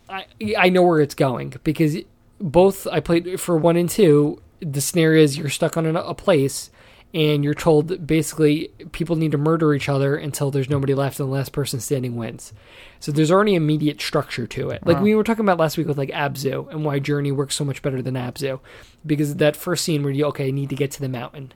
I I know where it's going because both I played for one and two. The scenario is you're stuck on a, a place and you're told that basically people need to murder each other until there's hmm. nobody left and the last person standing wins. So there's already immediate structure to it. Like Wow. we were talking about last week with like Abzu and why Journey works so much better than Abzu because that first scene where you okay I need to get to the mountain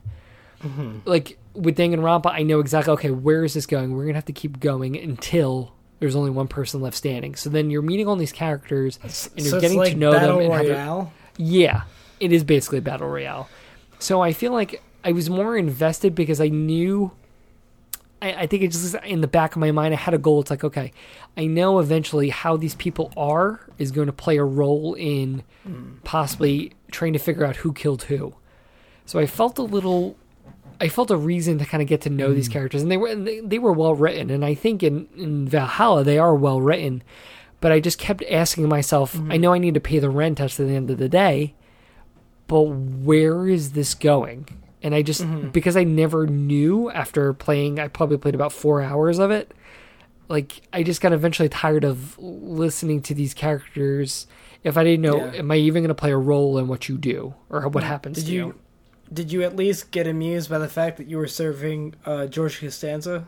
mm-hmm. like with Danganronpa, I know exactly okay where is this going. We're gonna have to keep going until there's only one person left standing. So then you're meeting all these characters and you're so getting like to know Battle them. And how they're- Royale. yeah, it is basically battle royale. So I feel like I was more invested because I knew. I, I think it just in the back of my mind, I had a goal. It's like, okay, I know eventually how these people are is going to play a role in possibly trying to figure out who killed who. So I felt a little, I felt a reason to kind of get to know these mm. characters, and they were they, they were well written, and I think in in Valhalla they are well written. But I just kept asking myself, mm. I know I need to pay the rent at the end of the day, but where is this going? And I just because I never knew after playing, I probably played about four hours of it. like I just got eventually tired of listening to these characters. If I didn't know, Yeah. am I even going to play a role in what you do or what happens Did to you you? did you at least get amused by the fact that you were serving uh, George Costanza?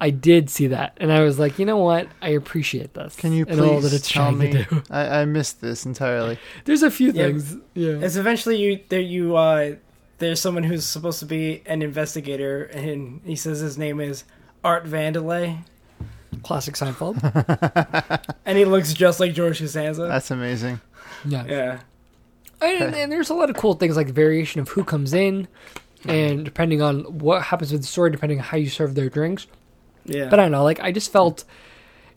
I did see that, and I was like, you know what? I appreciate this. Can you and all that please it's tell trying me? to do. I, I missed this entirely. There's a few Yeah. things. Yeah. It's eventually you there you uh there's someone who's supposed to be an investigator and he says his name is Art Vandelay Classic Seinfeld. and he looks just like George Costanza. That's amazing. yeah. yeah. And, and there's a lot of cool things like variation of who comes in, and mm-hmm. depending on what happens with the story, depending on how you serve their drinks. Yeah. But I don't know. Like I just felt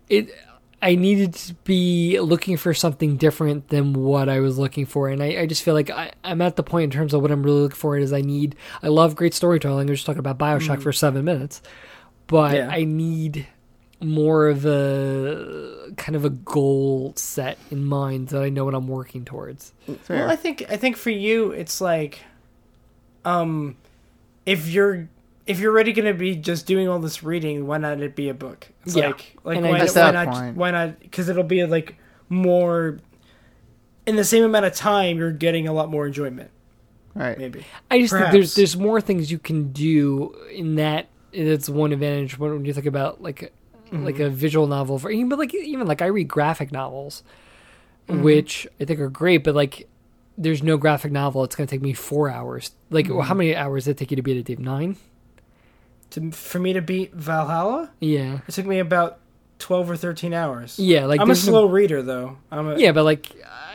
it. I needed to be looking for something different than what I was looking for, and I, I just feel like I, I'm at the point in terms of what I'm really looking for is I need. I love great storytelling. We're just talking about Bioshock for seven minutes, but Yeah. I need more of a kind of a goal set in mind that I know what I'm working towards. Fair. Well, I think I think for you it's like um if you're if you're already going to be just doing all this reading, why not it be a book? It's Yeah. like like And I why, why not point. why not cuz it'll be like more in the same amount of time you're getting a lot more enjoyment right. maybe. I just think there's there's more things you can do in that. It's one advantage when when you think about like mm-hmm. like a visual novel for even but like even like I read graphic novels, mm-hmm. which I think are great, but like there's no graphic novel. It's gonna take me four hours. Like mm-hmm. how many hours did it take you to beat it, Dave? Nine? To, for me to beat Valhalla, Yeah, it took me about 12 or 13 hours. yeah. Like I'm a there's no- slow reader though. I'm a yeah, but like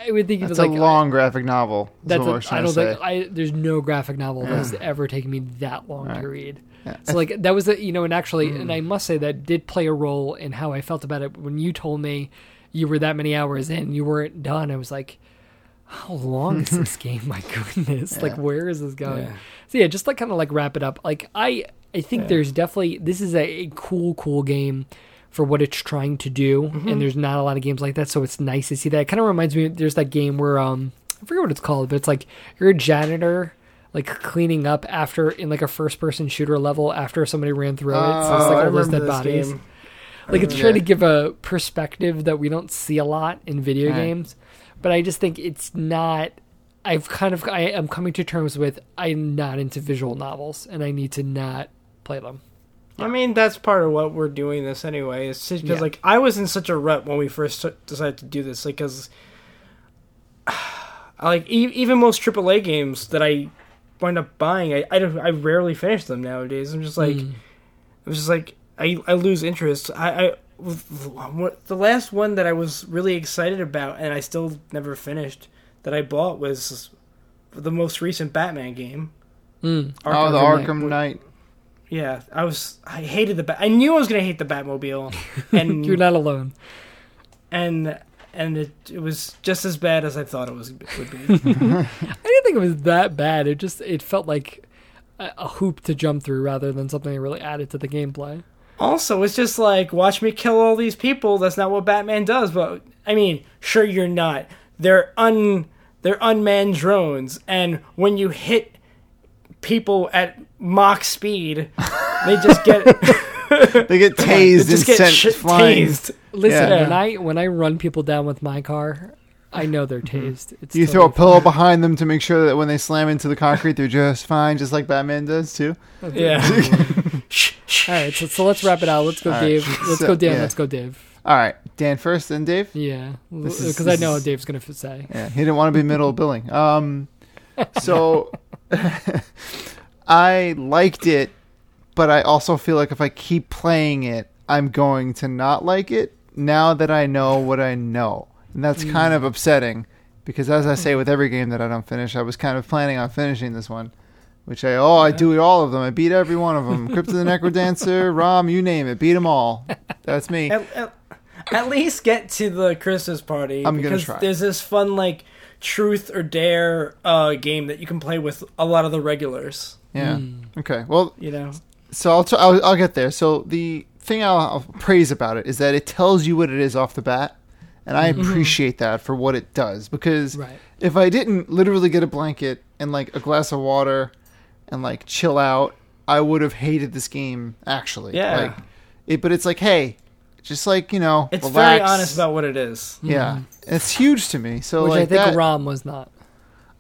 I would think it That's was a like long graphic novel. That's what a, we're I trying don't think. I there's no graphic novel that's ever taken me that long to read. Yeah. So like that was the you know and actually Mm. and I must say that did play a role in how I felt about it when you told me you were that many hours in you weren't done. I was like, how long is this game? My goodness, like where is this going? Yeah. So yeah, just like kind of like wrap it up. Like I I think Yeah. there's definitely this is a, a cool cool game for what it's trying to do Mm-hmm. and there's not a lot of games like that so it's nice to see that. It kind of reminds me there's that game where um I forget what it's called but it's like you're a janitor like cleaning up after in like a first person shooter level after somebody ran through it. So it's Oh, like I all those dead bodies. game. Like it's trying to give a perspective that we don't see a lot in video Right. games, but I just think it's not. I've kind of I am coming to terms with I'm not into visual novels and I need to not play them. I mean, that's part of what we're doing this anyway. It's just because, Yeah. like, I was in such a rut when we first st- decided to do this. Like, because, I like, e- even most AAA games that I wind up buying, I, I, don't, I rarely finish them nowadays. I'm just like, Mm. I'm just like, I, I lose interest. I, I the last one that I was really excited about, and I still never finished, that I bought was the most recent Batman game. Mm. oh, the Arkham Arkham Knight. Yeah, I was. I hated the. Bat- I knew I was gonna hate the Batmobile, and You're not alone. and and it, it was just as bad as I thought it was would be. I didn't think it was that bad. It just it felt like a, a hoop to jump through rather than something that really added to the gameplay. also, it's just like watch me kill all these people. That's not what Batman does. But I mean, sure you're not. They're un they're unmanned drones, and when you hit people at Mach speed, they just get They get they tased and just get sent sh- flying. tased. Listen, Yeah. when I when I run people down with my car, I know they're tased. It's You throw a totally pillow behind them to make sure that when they slam into the concrete, they're just fine, just like Batman does too. fine. Yeah. Shh, shh. All right, so, so let's wrap it out. Let's go, All right. Dave. Let's So- go, Dan. yeah. Let's go, Dave. All right, Dan first, then Dave. Yeah, because I know is- what Dave's gonna say. Yeah, he didn't want to be middle billing. Um, so I liked it, but I also feel like if I keep playing it, I'm going to not like it. Now that I know what I know, and that's mm. kind of upsetting, because as I say with every game that I don't finish, I was kind of planning on finishing this one. Which I oh I do all of them. I beat every one of them. Crypt of the Necrodancer, ROM, you name it, beat them all. That's me. at, at, at least get to the Christmas party. I'm gonna because try. There's this fun like truth or dare uh, game that you can play with a lot of the regulars. Yeah. Mm. Okay. Well, You know, So I'll, t- I'll I'll get there. So the thing I'll, I'll praise about it is that it tells you what it is off the bat, and I appreciate that for what it does. Because Right. if I didn't literally get a blanket and like a glass of water and like chill out, I would have hated this game actually. Yeah. Like it, but it's like, hey, just like you know, It's relax. very honest about what it is. Yeah, it's huge to me. So Which like I think that, ROM was not.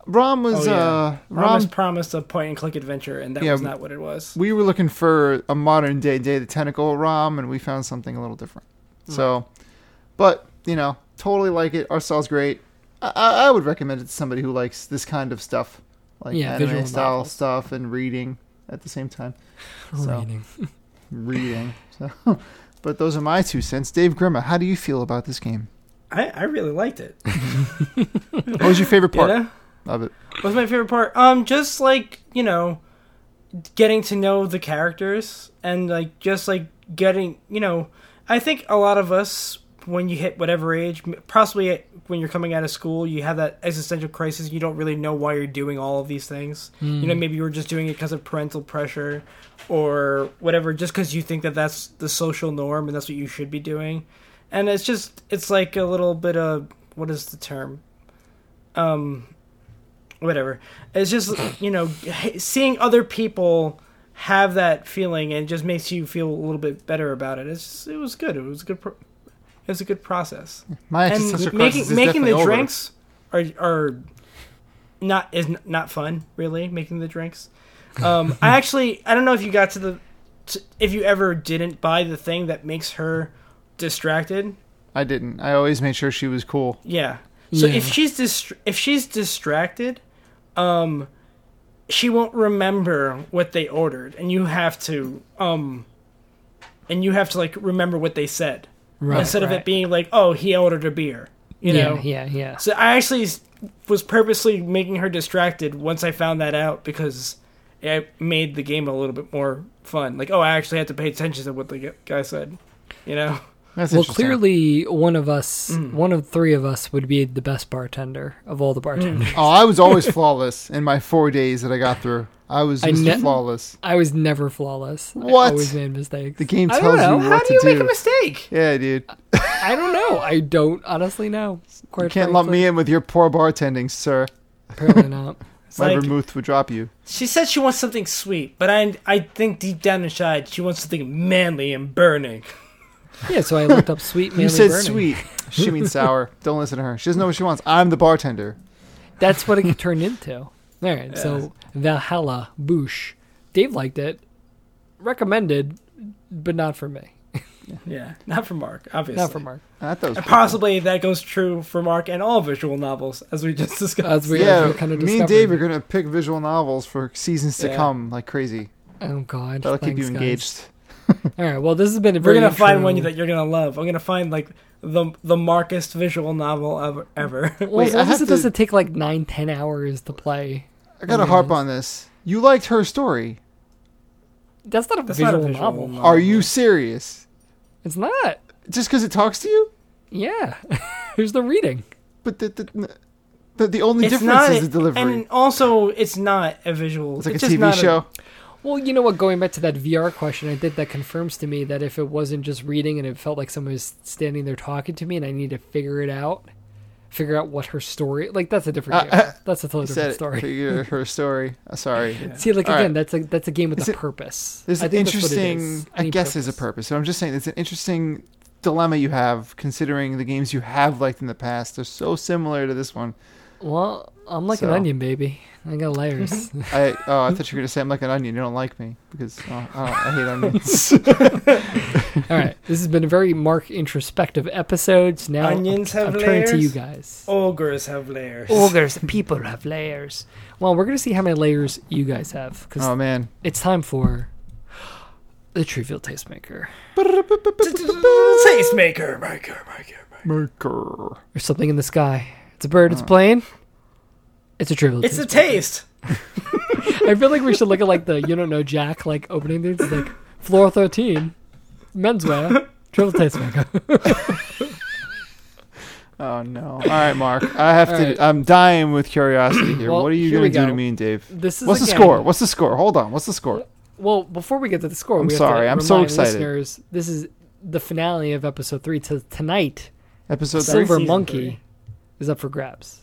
ROM was Oh, yeah. uh Promise ROM. promised a point and click adventure, and that Yeah, was not what it was. We were looking for a modern day Day the Tentacle ROM, and we found something a little different. So, but you know, totally like it. Our style's great. I, I I would recommend it to somebody who likes this kind of stuff, like Yeah, anime visual style novels. stuff and reading at the same time. So- Reading. Reading. So, but those are my two cents. Dave Grimma, how do you feel about this game? I, I really liked it. What was your favorite You part know? of it? What was my favorite part? Um, just like you know, getting to know the characters and like just like getting you know. I think a lot of us, when you hit whatever age, possibly when you're coming out of school, you have that existential crisis. You don't really know why you're doing all of these things. You know, maybe you were just doing it because of parental pressure or whatever, just because you think that that's the social norm and that's what you should be doing. And it's just, it's like a little bit of what is the term? Um, whatever. It's just you know seeing other people have that feeling and just makes you feel a little bit better about it. It's just, it was good. It was a good. Pro- it was a good process. My And making is making the over. drinks are are not is not fun really making the drinks. Um, I actually I don't know if you got to the to, if you ever didn't buy the thing that makes her distracted. I didn't. I always made sure she was cool. Yeah. So Yeah. if she's dist- if she's distracted, um, she won't remember what they ordered, and you have to um, and you have to like remember what they said Right, instead of it being like, oh, he ordered a beer, you yeah, know. yeah, yeah. So I actually was purposely making her distracted once I found that out because it made the game a little bit more fun. Like, oh, I actually had to pay attention to what the guy said, you know. That's Well, clearly, one of us, Mm. one of three of us, would be the best bartender of all the bartenders. Oh, I was always flawless in my four days that I got through. I was I Mr. ne- flawless. I was never flawless. What? I always made mistakes. The game I tells don't know. you How what do you to make do. a mistake? Yeah, dude. I don't know. I don't honestly know. Quite You can't lump me in with your poor bartending, sir. Apparently not. My like, vermouth would drop you. she said she wants something sweet, but I I think deep down inside she wants something manly and burning. Yeah, so I looked up sweet manly you said burning. sweet. She means sour. Don't listen to her. She doesn't know what she wants. I'm the bartender. That's what it turned into. All right, so Valhalla Boosh. Dave liked it. Recommended, but not for me. Yeah, not for Mark, obviously. Not for Mark. I thought And pretty possibly that goes true for Mark and all visual novels, as we just discussed. As we, cool. as yeah, we kind of me and Dave are gonna pick visual novels for seasons to Yeah. come, like crazy. Oh God, That'll keep you engaged. All right. Well, this has been a We're gonna find intro- one that you're gonna love. I'm gonna find like the the Markest visual novel ever. ever. Well, Wait, as I long have it to- doesn't take like nine, ten hours to play. I gotta Okay, harp mm-hmm. on this. You liked her story. That's not a, That's not visual, a visual novel. novel. Are you serious? It's not. Just because it talks to you? Yeah. Here's the reading. But the the, the, the only it's difference not, is the delivery. and also it's not a visual. it's like a just TV not show. Well, you know what? Going back to that VR question, I think that confirms to me that if it wasn't just reading and it felt like someone was standing there talking to me and I need to figure it out, figure out what her story like that's a different Uh, game. that's a totally different story. Figure her story. Uh, sorry. See, like All again, right. that's a that's a game with Is a it- purpose. There's an think that's what it interesting, is. I Any guess, there's a purpose. So I'm just saying, it's an interesting dilemma you have considering the games you have liked in the past. They're so similar to this one. Well, I'm like an onion, baby. I got layers. I oh, I thought you were gonna say I'm like an onion. You don't like me because oh, I, I hate onions. All right, this has been a very Mark introspective episode. So now Onions I'm, have I'm turning to you guys. Ogres have layers. Ogres, people have layers. Well, we're gonna see how many layers you guys have because oh man. it's time for the Trivial Tastemaker. Tastemaker, maker, maker, maker. Merker. There's something in the sky. It's a bird. It's a plane. It's a Trivial. It's a taste. I feel like we should look at like the you don't know Jack like opening things It's like floor thirteen, menswear, Trivial Tastemaker. Oh no. All right, Mark. I have All to. right. I'm dying with curiosity here. Well, what are you here we gonna do go. to me and Dave? This is What's the again- score? What's the score? Hold on. What's the score? Well, before we get to the score, I'm we have sorry, To I'm so remind excited. Listeners, this is the finale of episode three. To tonight, Episode three. Silver season Monkey three. is up for grabs.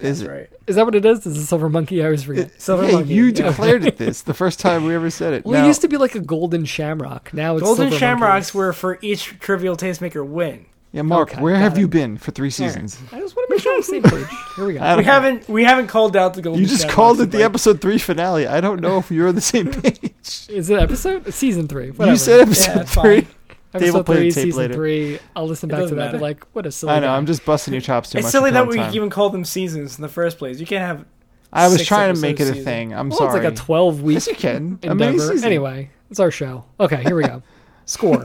Is That's it? right. Is that what it is? Is it silver monkey? I always forget. Silver Hey, monkey. you yeah. declared it this the first time we ever said it. Well, Now- it used to be like a golden shamrock. Now it's Golden silver Shamrocks monkeys. were for each Trivial Tastemaker win. yeah, Mark, Okay, where have it. you been for three All right. seasons? I just want to make sure I'm on the same page. Here we go. We don't- haven't we haven't called out the Golden You just called it in, the like- episode three finale. I don't know if you're on the same page. Is it episode season three? Whatever. you said episode it's three. fine. Dave episode three, tape season later. three. I'll listen back to that. and be like, what a silly. I know. guy. I'm just busting your chops too It's much. It's silly that we time. even call them seasons in the first place. You can't have. I was six trying to make it a season. thing. I'm well, sorry. it's like a 12 week yes, you can. Amazing. endeavor. Anyway, it's our show. Okay, here we go. Score.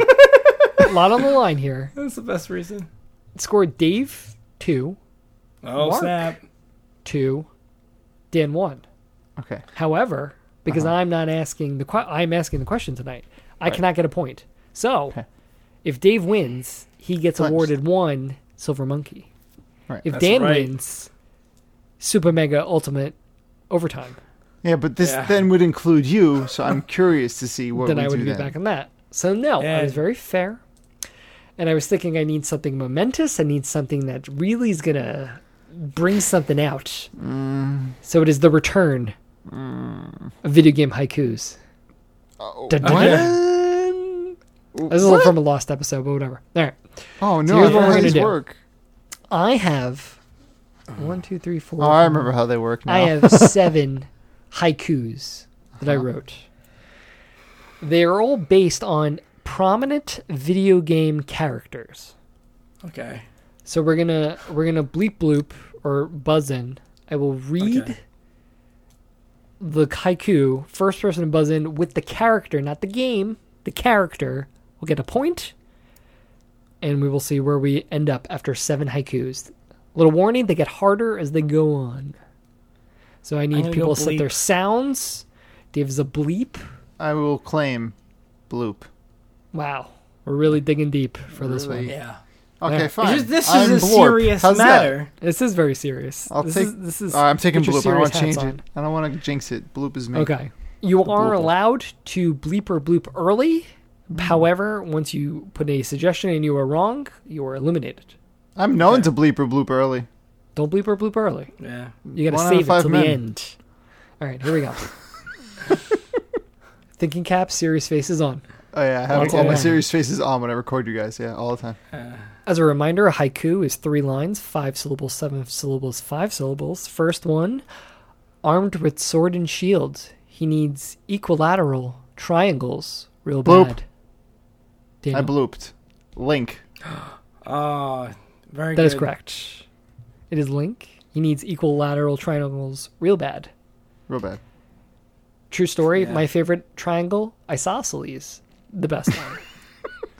a lot on the line here. That's the best reason. Score Dave two, Oh Mark. snap! two, Dan one. Okay. However, because Uh-huh. I'm not asking the que- I'm asking the question tonight, I Right. cannot get a point. So, Okay. If Dave wins, he gets Clinched. awarded one silver monkey. Right. If That's Dan right. wins, super mega ultimate overtime. Yeah, but this Yeah. then would include you, so I'm curious to see what then we I would do be then. back on that. So no, I was very fair, and I was thinking I need something momentous. I need something that really is gonna bring something out. Mm, So it is the return of video game haikus. oh, Dun, dun, dun. This is What? from a lost episode, but whatever. All right, Oh no! here's I what we're gonna do. work. I have one, two, three, four. Oh, I remember how they work now. I have seven haikus that I uh-huh. wrote. They are all based on prominent video game characters. Okay. So we're gonna we're gonna bleep bloop or buzz in. I will read Okay. the haiku first person to buzz in with the character, not the game. The character will get a point, and we will see where we end up after seven haikus. Little warning: they get harder as they go on. So I need gonna people to set their sounds. Dave's a bleep. I will claim bloop. Wow, we're really digging deep for this Really? one. Yeah. Okay, Yeah. fine. This is, this I'm is a blorp. serious How's that? matter. This is very serious. I'll this take- Is, this is. All right, I'm taking put your bloop. I don't want to change hats it. I don't want to jinx it. Bloop is me. Okay. You are allowed to bleep or bloop early. However, once you put a suggestion and you are wrong, you are eliminated. I'm known Okay. to bleep or bloop early. Don't bleep or bloop early. Yeah. You gotta One save it till men. the end. All right, here we go. Thinking cap, serious faces on. Oh yeah, I have Okay. all my serious faces on when I record you guys. Yeah, all the time. Uh, As a reminder, a haiku is three lines, five syllables, seven syllables, five syllables. First one, armed with sword and shield, he needs equilateral triangles. Real Bloop. bad. I blooped. Link. oh, very That good. is correct. It is Link. He needs equilateral triangles real bad. Real bad. True story. Yeah. My favorite triangle, isosceles. The best one.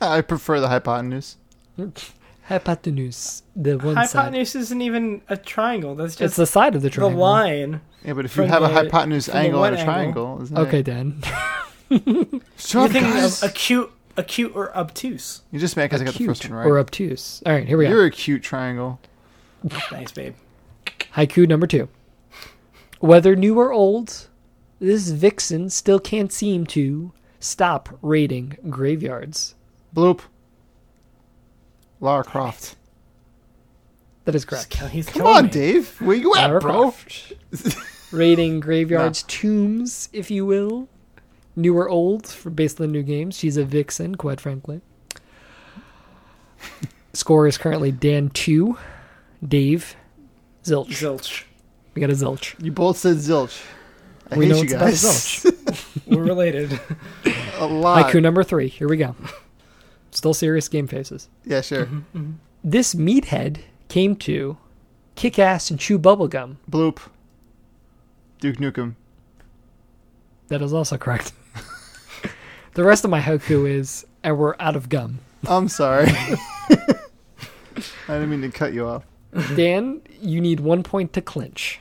I prefer the hypotenuse. Hypotenuse. The one side. Hypotenuse isn't even a triangle. That's just It's the side of the triangle. the line. Yeah, but if you From have a hypotenuse angle one and a angle. triangle, isn't Okay, it? Dan. Shut You're thinking of acute, acute or obtuse. You just mad because I got the Acute first one right. or obtuse. All right, here we go. You're a cute triangle. Thanks, babe. Haiku number two. Whether new or old, this vixen still can't seem to stop raiding graveyards. Bloop. Lara Croft. That is He's, correct. kill- he's Come killing on, me. Dave. Where you at, Lara bro? Croft. Raiding graveyards, tombs, if you will. New or old, for based on the new games. She's a vixen, quite frankly. Score is currently Dan 2, Dave, Zilch. Zilch. We got a Zilch. You both said zilch. I We hate know you it's about zilch. We're related. a lot. Haiku number three. Here we go. Still serious game faces. Yeah, sure. Mm-hmm. This meathead came to kick ass and chew bubblegum. Bloop. Duke Nukem. That is also correct. the rest of my haiku is, and we're out of gum. I'm sorry. I didn't mean to cut you off. Dan, you need one point to clinch.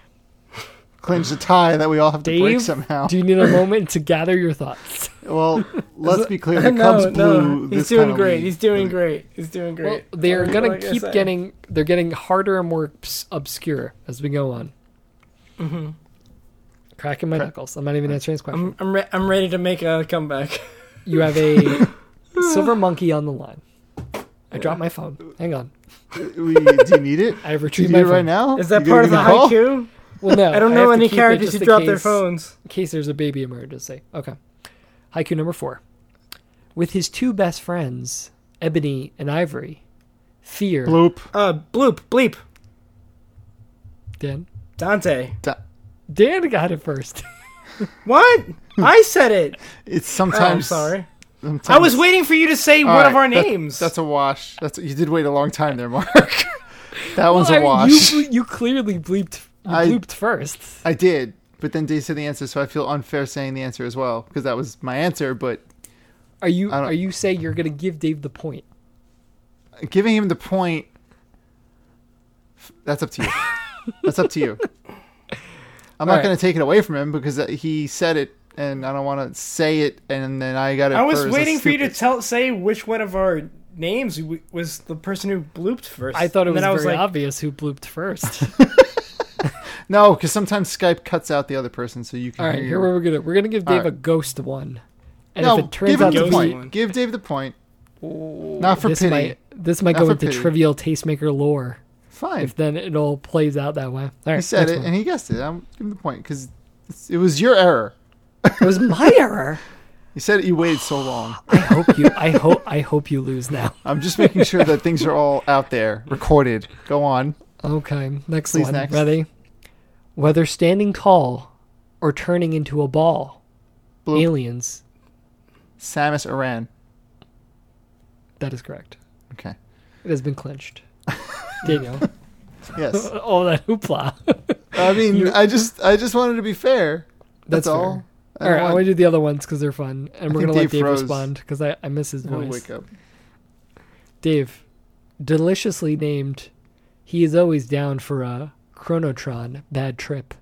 Clinch the tie that we all have to break somehow. do you need a moment to gather your thoughts? Well, let's be clear. The no, Cubs no. He's this doing penalty. great. He's doing great. He's doing Well, great. they're Like- gonna like keep getting they're getting harder and more obs- obscure as we go on. Mm-hmm. Cracking my Cra- knuckles. I'm not even answering this question. I'm I'm, re- I'm ready to make a comeback. You have a silver monkey on the line. I dropped my phone. Hang on. We, do you need it? I have Do you retrieved need my it phone. right now? Is that You part of the gonna call? haiku? Well, no. I don't have know to any keep it characters just who in drop their case- phones. In case there's a baby emergency. Okay. Haiku number four. With his two best friends, Ebony and Ivory, Fear. Bloop. Uh, bloop, bleep. Dan. Dante. Da- Dan got it first. What? I said it. It's Oh, I'm sometimes. sorry. sometimes- I was waiting for you to say All one right, of our that- names. that's a wash. That's you did wait a long time there, Mark. that one's Well, a I mean, wash. You, you clearly bleeped, you I- bleeped first. I did, but then Dave said the answer, so I feel unfair saying the answer as well because that was my answer. But Are you are you saying you're gonna give Dave the point? giving him the point, that's up to you. that's up to you. I'm not All right. going to take it away from him because uh, he said it, and I don't want to say it, and then I got it. I was first. waiting That's for you to tell say which one of our names was the person who blooped first. I thought it And was then I very like, obvious who blooped first. No, because sometimes Skype cuts out the other person, so you can. All right, hear here we're gonna we're gonna give Dave All a ghost one, and no, if it turns give him out the to ghost be point. one. Give Dave the point. Not for this pity. might this might Not go into pity. trivial tastemaker lore. Fine. If then it all plays out that way. All right, he said it, one. and he guessed it. I'm giving the point because it was your error. it was my error. You said it, you waited so long. I hope you. I hope. I hope you lose now. I'm just making sure that things are all out there, recorded. Go on. Okay, next Please, one. next. Ready? Whether standing tall or turning into a ball, Bloop. aliens. Samus Aran. That is correct. Okay. It has been clinched. Daniel, Yes. all that hoopla. I mean, I just, I just wanted to be fair. That's, That's all. all right, I want to do the other ones because they're fun, and we're think gonna let Dave Dave froze. respond because I, I miss his I'll voice. wake up. Dave, deliciously named, he is always down for a chronotron bad trip.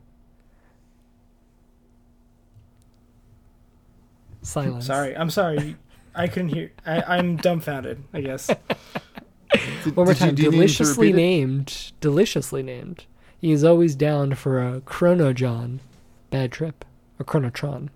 Silence. Sorry, I'm sorry. I couldn't hear. I, I'm dumbfounded. I guess. Did, One more did time. you need me to deliciously named. Deliciously named. He is always down for a Chron-O-John bad trip. A chronotron.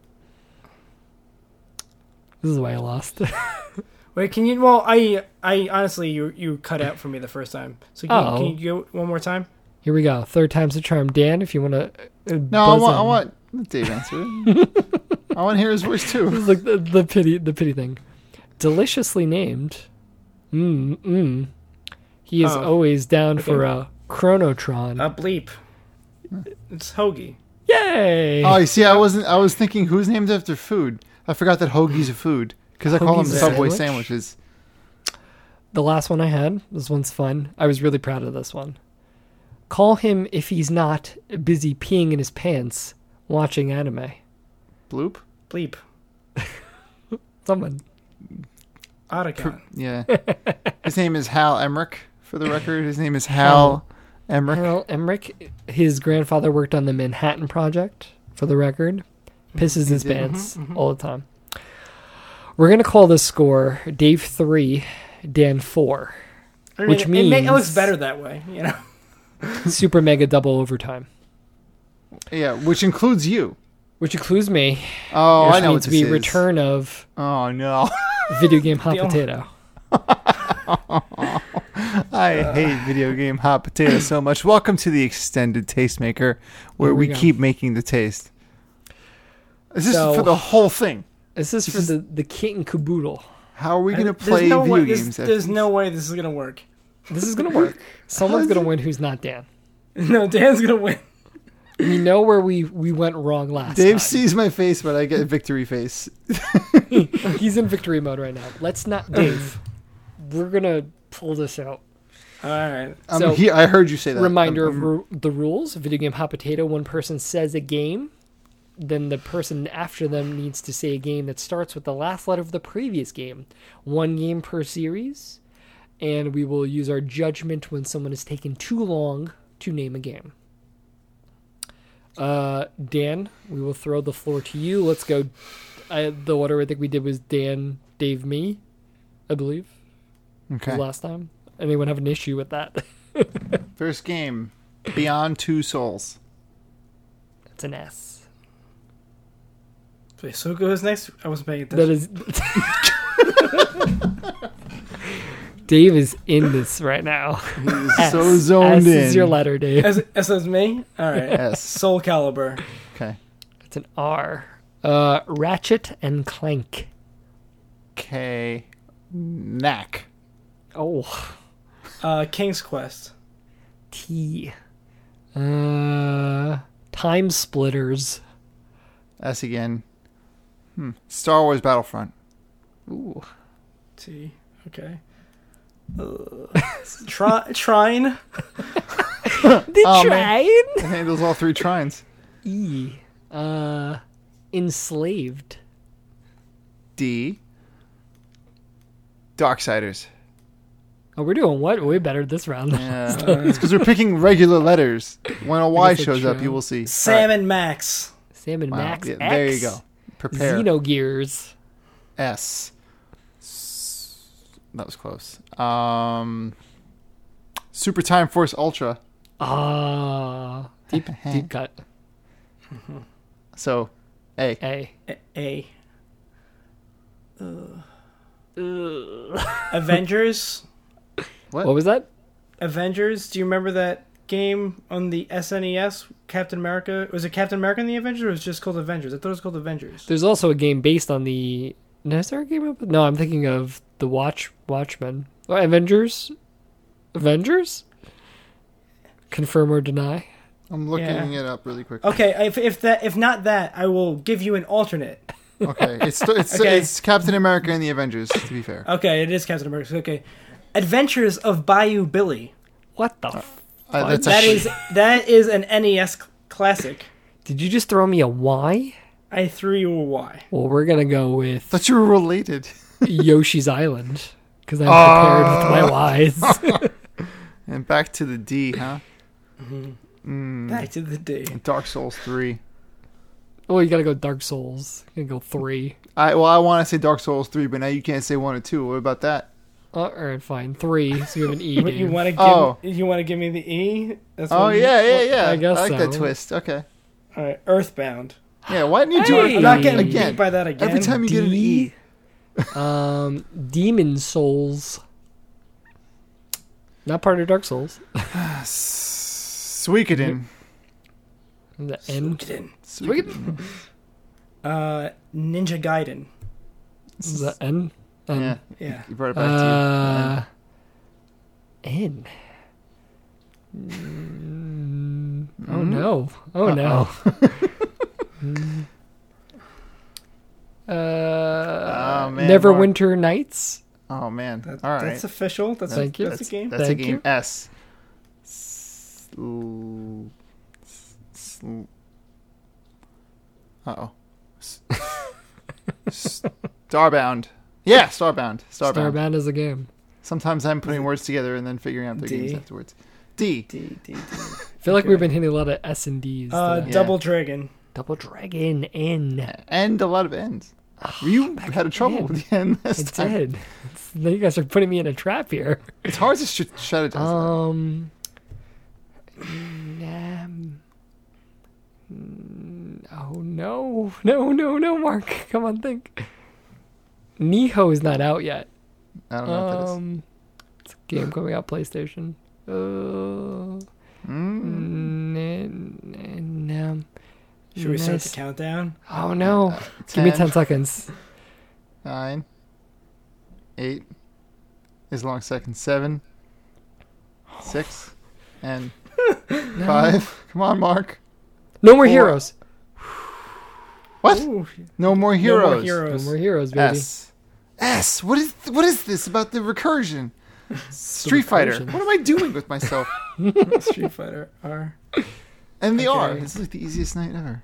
This is why I lost. Wait, can you? Well, I, I honestly, you, you cut out for me the first time. So can, Oh. you, can you go one more time? Here we go. Third time's the charm. Dan, if you want to. Uh, no, I want, I want Dave answer it. I want to hear his voice This too. is like the, the pity the pity thing. Deliciously named. Mm mm. He is Oh. always down for Okay. a chronotron. A bleep. It's Hoagie. Yay! Oh, you see, I wasn't. I was thinking who's named after food. I forgot that hoagie's a food because I call them Hoagie's Subway sandwich? sandwiches. the last one I had. This one's fun. I was really proud of this one. Call him if he's not busy peeing in his pants watching anime. Bloop. Bleep. Someone. Otacon. Yeah. His name is Hal Emmerich. For the record, his name is Hal Emmerich. Harold Emmerich. His grandfather worked on the Manhattan Project. For the record, mm-hmm. pisses his did. pants mm-hmm. Mm-hmm. all the time. We're gonna call this score Dave three, Dan four. I mean, Which it, it, ma- it looks better that way. You know. Super mega double overtime, Yeah, which includes you. which includes me. Oh, which I know what means this be is. return of Oh no, video game hot potato. I hate video game hot potato so much. Welcome to the extended tastemaker, where Here we we, keep making the taste. Is this So- for the whole thing? This is for This the the kit and caboodle. How are we uh, gonna there's play no video way, games? There's, there's this? no way this is gonna work. This is gonna work. Someone's gonna win who's not Dan. No, Dan's gonna win. We know where we we went wrong last time. Dave time. sees my face, but I get victory face. He's in victory mode right now. Let's not Dave. We're gonna pull this out. All right. Um, So- he, I heard you say that. Reminder Um, of ru- the rules: video game hot potato. One person says a game, then the person after them needs to say a game that starts with the last letter of the previous game. One game per series, and we will use our judgment when someone has taken too long to name a game. Uh, Dan, we will throw the floor to you. Let's go. I, the order I think we did was Dan, Dave, me, I believe, okay. last time. Anyone have an issue with that? First game, Beyond Two Souls. it's an S. Wait, so who goes next? I wasn't paying attention. That is. Dave is in this right now. He's S. so zoned in. S in. is your letter, Dave. As, as is me? All right. S. Soul Calibur. Okay. It's an R. Uh, Ratchet and Clank. K. Knack. Oh, Uh, King's Quest. T. Uh, Time Splitters. S again. Hmm. Star Wars Battlefront. Ooh. T. Okay. Uh, tri- Trine. The Oh, man. train. It handles all three trines. E. Uh, enslaved. D. Darksiders. Oh, we're doing what? Way better this round. Yeah. it's because we're picking regular letters. When a Y guess that's shows up, you will see. Sam and Max. Sam and Wow. Max. Yeah, X. there you go. Prepare. Xenogears. S. S- That was close. Um, Super Time Force Ultra. Ah, deep deep cut. So, A. A. A. Avengers. What? What was that? Avengers. Do you remember that game on the SNES? Captain America. Was it Captain America and the Avengers, or was it just called Avengers? I thought it was called Avengers. There's also a game based on the. No, is there a game? Up? No, I'm thinking of the Watch Watchmen. Oh, Avengers. Avengers. Confirm or deny. I'm looking Yeah. it up really quick. Okay, if if that if not that, I will give you an alternate. Okay, it's it's, Okay. it's Captain America and the Avengers. To be fair, Okay, it is Captain America. Okay, Adventures of Bayou Billy. What the? F- uh, that's That actually, is that is an NES cl- classic. Did you just throw me a Y? I threw you a Y. Well, we're gonna go with thought you were related. Yoshi's Island because I'm prepared with my Ys. And back to the D, huh? Mm. Back to the day. Dark Souls three. oh, you gotta go Dark Souls. You gotta go three. I well, I want to say Dark Souls three, but now you can't say one or two. What about that? Uh, all right, fine. Three. So you have an E. But you want to give Oh. you want to give me the E? That's Oh what yeah, yeah, yeah. I guess I like that twist. Okay. All right, Earthbound. Yeah. Why didn't you do Hey! it I'm not getting again? beat by that again. Every time you get an E. Um, Demon Souls. Not part of Dark Souls. Suikoden. The N. Suikoden. Suikoden. Uh, Ninja Gaiden. The N. N. Yeah, Yeah. you brought it back to you. Uh, N. Mm, oh no! Oh no! Uh, Oh, man, Neverwinter Nights. Oh man. That, All right. That's official. That's Thank a, you. That's, That's a game. That's Thank a game. you. S. Sl- sl- Uh-oh. Starbound. Yeah, Starbound. Starbound. Starbound is a game. Sometimes I'm putting words together and then figuring out the D. games afterwards. D. D, D, D. I feel like we've been hitting a lot of S and D's. Uh, today. Yeah. Double Dragon. Double Dragon N. And a lot of N's. You had a trouble with the I last time. did. It's- you guys are putting me in a trap here. It's hard to sh- shut it down. Um. um, oh no! No! No! No! Mark, come on, think. Nioh is not out yet. I don't know what that is. Um, it's a game coming out PlayStation. Uh, Mm, n- um, Should we start nice. the countdown? Oh no! Uh, Give me 10, ten seconds. Nine. Eight. As long second. Seven. Six. And five. Come on, Mark. No more Four. heroes. What? Ooh, No more no heroes. more No heroes. more heroes, baby. S. S. What is what is this about the recursion? Street Fighter. recursion. What am I doing with myself? Street Fighter R. And the R. Okay. This is like the easiest night ever.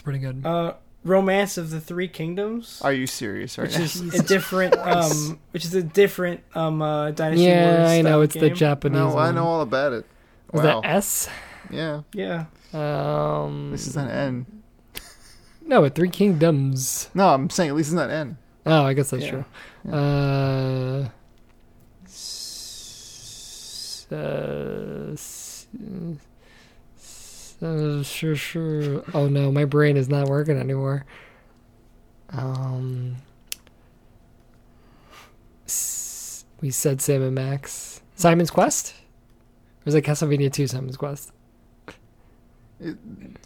That's pretty good. Uh, Romance of the Three Kingdoms. Are you serious right which now? is a different um which is a different um uh dynasty yeah, Warriors I know style it's the. Japanese. No, I one. know all about it. Was wow. that S? Yeah. yeah Um, This is an N. no, Three Kingdoms. No, I'm saying at least it's not N. Oh, I guess that's Yeah. true. Uh, s- uh, s- s- uh, sure, sure. Oh no, my brain is not working anymore. Um, We said Sam and Max. Simon's Quest? Or is it Castlevania 2 Simon's Quest?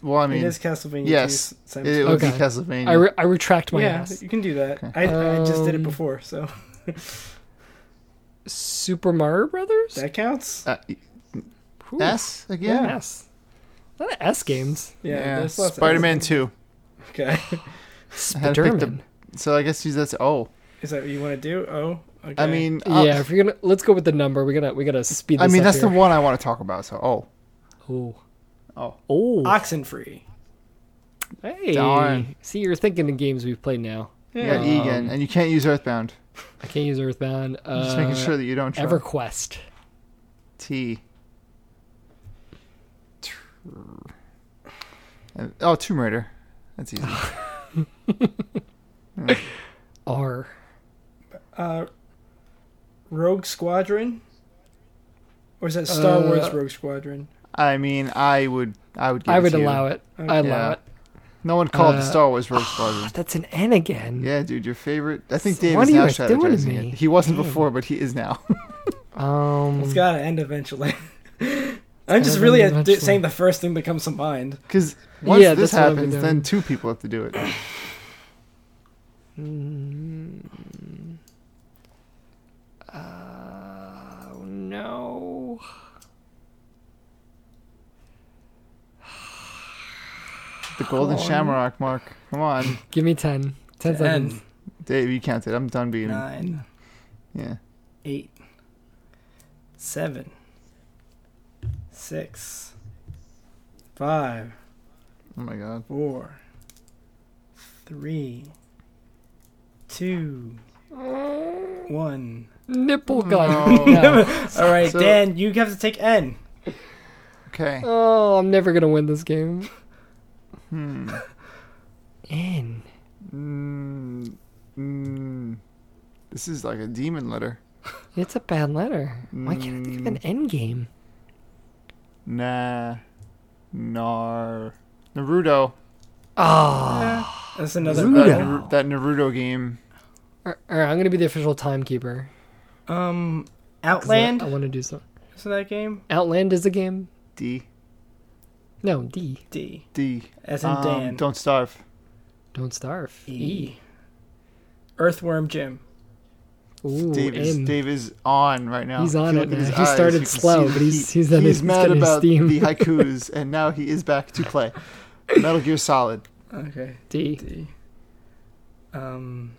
Well, I mean, it is Castlevania. yes, 2, Simon's it would Okay. be Castlevania. I, re- I retract my yeah, ass. you can do that. Okay. I, I just did it Um, before, so Super Mario Brothers? that counts. uh, Ooh, S again. S. A lot of S games. Yeah, there's lots of Spider-Man. Two. Okay, I had to pick the- Spiderman. So I guess he's that's oh. is that what you want to do? Oh, okay. I mean, uh, Yeah, if you're gonna let's go with the number. We gotta we gotta speed. This I mean up that's the one I want to talk about. So oh, Oh, oh, oh, Oxenfree. hey! Darn. See, you're thinking the games we've played now. Yeah, got E again, Um, and you can't use Earthbound. I can't use Earthbound. Uh, Just making sure that you don't try. EverQuest. T. Tr- uh, Oh, Tomb Raider. That's easy. R. Uh, Rogue Squadron, or is that Star Uh, Wars Rogue Squadron? I mean, I would, I would. Give I it would to you. allow it. I allow Yeah. it. No one called Uh, the Star Wars Rogue Squadron. That's an N again. Yeah, dude, your favorite. I think So Dave what is are now doing to strategizing me? it. He wasn't Damn. before, but he is now. Um. It's got to end eventually. I'm just really end saying the first thing that comes to mind. Because once Yeah, this that's what I've been happens, then two people have to do it. mm, uh, no. The Golden Shamrock, Mark. Come on, Give me 10. 10 seconds. Dave. You counted. I'm done being. nine, Yeah. eight, seven, six, five, Oh my God. four, three, two, one. Nipple gun. No. No. All right, So- Dan, you have to take N. Okay. Oh, I'm never gonna win this game. Hmm. N. Mm, mm, this is like a demon letter. It's a bad letter. Why can't I think of an N game? Nah. Nar. Naruto. Oh. That's another. That, Naruto. N. Nar- that Naruto game. Alright, I'm gonna be the official timekeeper. Um, Outland. I, want to do some. Is that game? Outland is a game. D. No, D. D. D. As in Um, Dan. Don't starve. Don't starve. E. E. Earthworm Jim. Ooh, Dave is, Dave is on right now. He's on you it look at now. his He eyes, started you slow, but he's- he's he's he's mad about steam. the haikus, and now he is back to play. Metal Gear Solid. Okay. D. D. Um.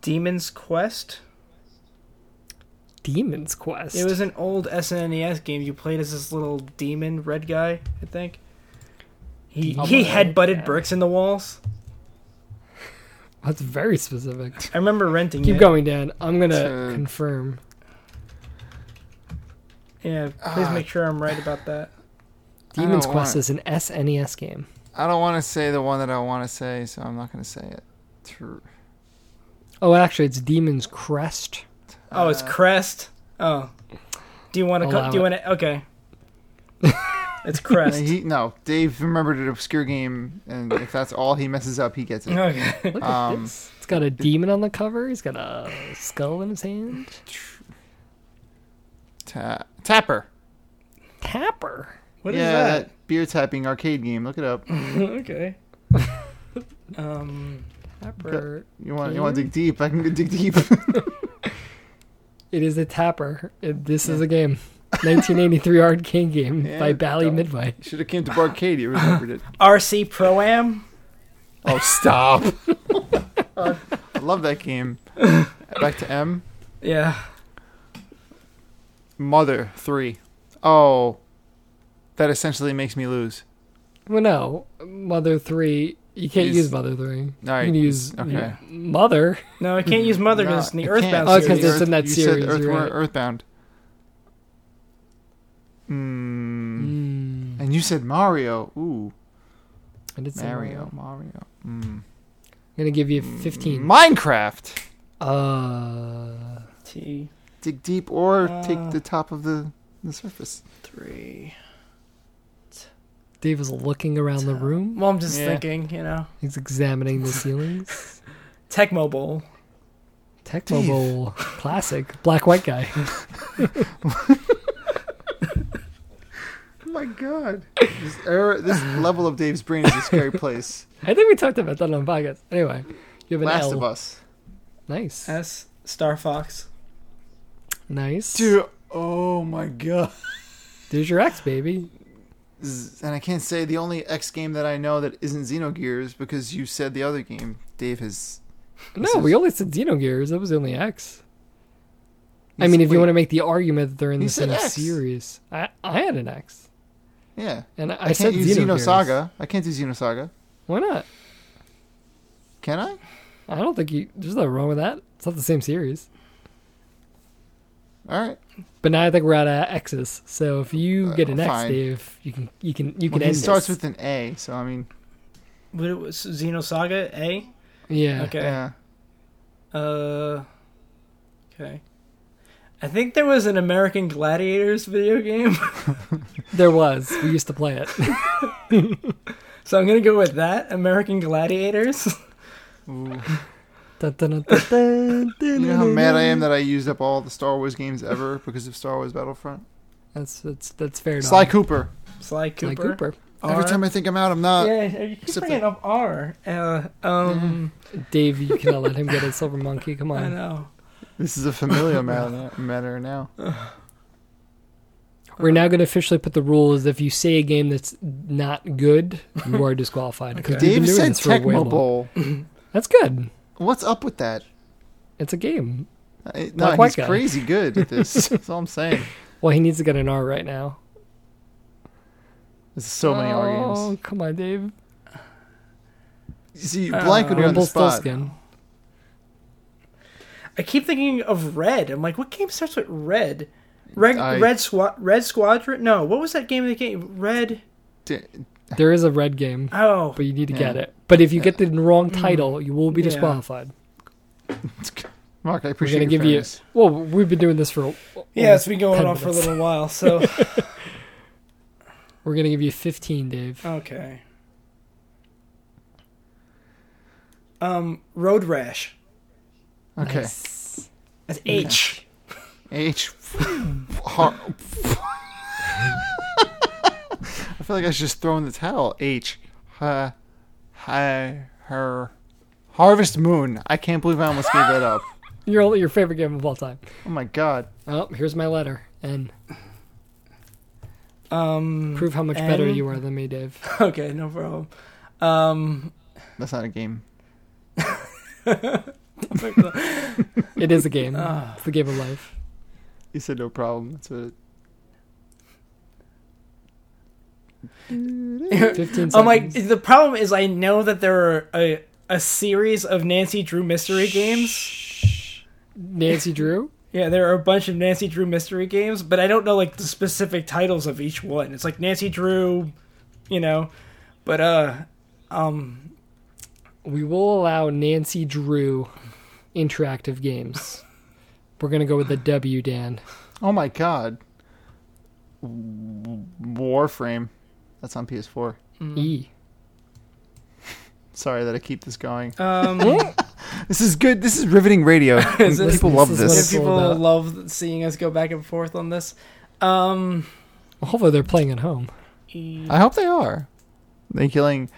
Demon's Quest. Demon's Quest. It was an old SNES game. You played as this little demon red guy, I think. He Demon he red headbutted guy. bricks in the walls. That's very specific. I remember renting Keep it. going, Dan. I'm gonna confirm. Yeah, please Ah. make sure I'm right about that. Demon's don't Quest want- is an SNES game. I don't want to say the one that I want to say, so I'm not going to say it. Tr- Oh, actually, it's Demon's Crest. Oh, it's Uh, Crest. Oh, do you want to? Allow Co- do you it. want to? Okay. it's Crest. He, no, Dave remembered an obscure game, and if that's all he messes up, he gets it. okay. Look at Um, this. It's got a demon on the cover. He's got a skull in his hand. Ta- Tapper. Tapper. What is yeah, that? beer tapping arcade game. Look it up. okay. um. Tapper. You want you want to dig deep? I can dig deep. It is a tapper. It- this is a game. 1983 arcade game Yeah, by Bally don't- Midway. Should have came to Barcade. You remembered it. RC Pro Am. Oh, stop! I love that game. Back to M. Yeah. Mother three. Oh, that essentially makes me lose. Well, no. Mother 3. You can't Is- use Mother 3. All You can use okay. Mother. No, I can't use Mother because No, it's in the Earthbound can't. Oh, 'cause series. it's in that you series, Said Earth, right. Earthbound. Hmm. Mm. And you said Mario. Ooh, I did say Mario. Mario. Mario. Mm. I'm going to give you 15. Minecraft. Uh, T Dig deep or Uh. take the top of the the surface. three. Dave is looking around the room. Well, I'm just Yeah. thinking, you know, He's examining the ceilings. Tecmo Bowl. Tech Dave. Bowl classic. Black white guy. Oh my god. This, era, this level of Dave's brain is a scary place. I think we talked about that on the podcast. Anyway, you have an Last L. of Us. Nice. S Star Fox. Nice. Dude, oh my god. There's your X, baby. Z- And I can't say the only X game that I know that isn't Xenogears because you said the other game. Dave has. No, This we only said Xenogears. That was the only X. I mean, if you want to make the argument that they're in He the said same X. series, I I had an X, Yeah. and I, I, said can't use Xenogears. Xenosaga. I can't do Xenosaga. Why not? Can I? I don't think you. There's nothing wrong with that. It's not the same series. All right. But now I think we're out of X's. So if you Uh, get an X, fine. Dave, you can you can you Well, can he end starts this. with an A, so I mean, What it was Xenosaga A? yeah. Okay. yeah. Uh Okay. I think there was an American Gladiators video game. There was. We used to play it. so I'm gonna go with that. American Gladiators. Dun, dun, dun, dun, dun, You know how mad I am that I used up all the Star Wars games ever because of Star Wars Battlefront? That's that's that's fair. enough. Sly Cooper. Sly Cooper. Sly Cooper. Every R. time I think I'm out, I'm not. yeah, you keep except bringing that- up R. Uh, um, Dave, you cannot let him get a silver monkey. Come I on. know. This is a familiar matter, matter now. We're now going to officially put the rules. If you say a game that's not good, you are disqualified. Because Okay. Dave said this for Tecmo. Bowl. That's good. What's up with that? It's a game. I- No, he's guy. crazy good at this. That's all I'm saying. Well, he needs to get an R right now. There's so many R Oh, games. come on, Dave. You see, you Uh, blank when you're on the spot. Rumpelstiltskin. I keep thinking of Red. I'm like, what game starts with Red? Red I- Red Squad Red Squadron? No, what was that game The game Red? D- There is a red game, Oh, but you need to Yeah. get it. But if you get the wrong title, you will be Yeah. disqualified. Mark, I appreciate. We're appreciate going to your give you. Well, we've been doing this for. yeah, almost it's been going 10 on for a little while. So We're going to give you 15, Dave. okay. Um, Road Rash. Okay. Nice. That's H. H. Har- I feel like I should just throw in the towel. H. Ha. Hi. Her. Harvest Moon. I can't believe I almost gave that up. Your your favorite game of all time. Oh my god. Oh, here's my letter. And Um, prove how much better you are than me, Dave. Okay, no problem. Um, That's not a game. It is a game. Ah. It's the game of life. You said no problem. That's what. It... 15 seconds. I'm like, the problem is I know that there are a a series of Nancy Drew mystery games. Nancy Drew. Yeah, there are a bunch of Nancy Drew mystery games, but I don't know like the specific titles of each one. It's like Nancy Drew, you know, but uh, um, We will allow Nancy Drew interactive games. We're gonna go with the W, Dan. Oh my god. Warframe. That's on PS4. E. Sorry that I keep this going. um, This is good. This is riveting radio. Is this- People this love is this. people all about. love seeing us go back and forth on this. Um, Well, hopefully they're playing at home. E- I hope they are. They're killing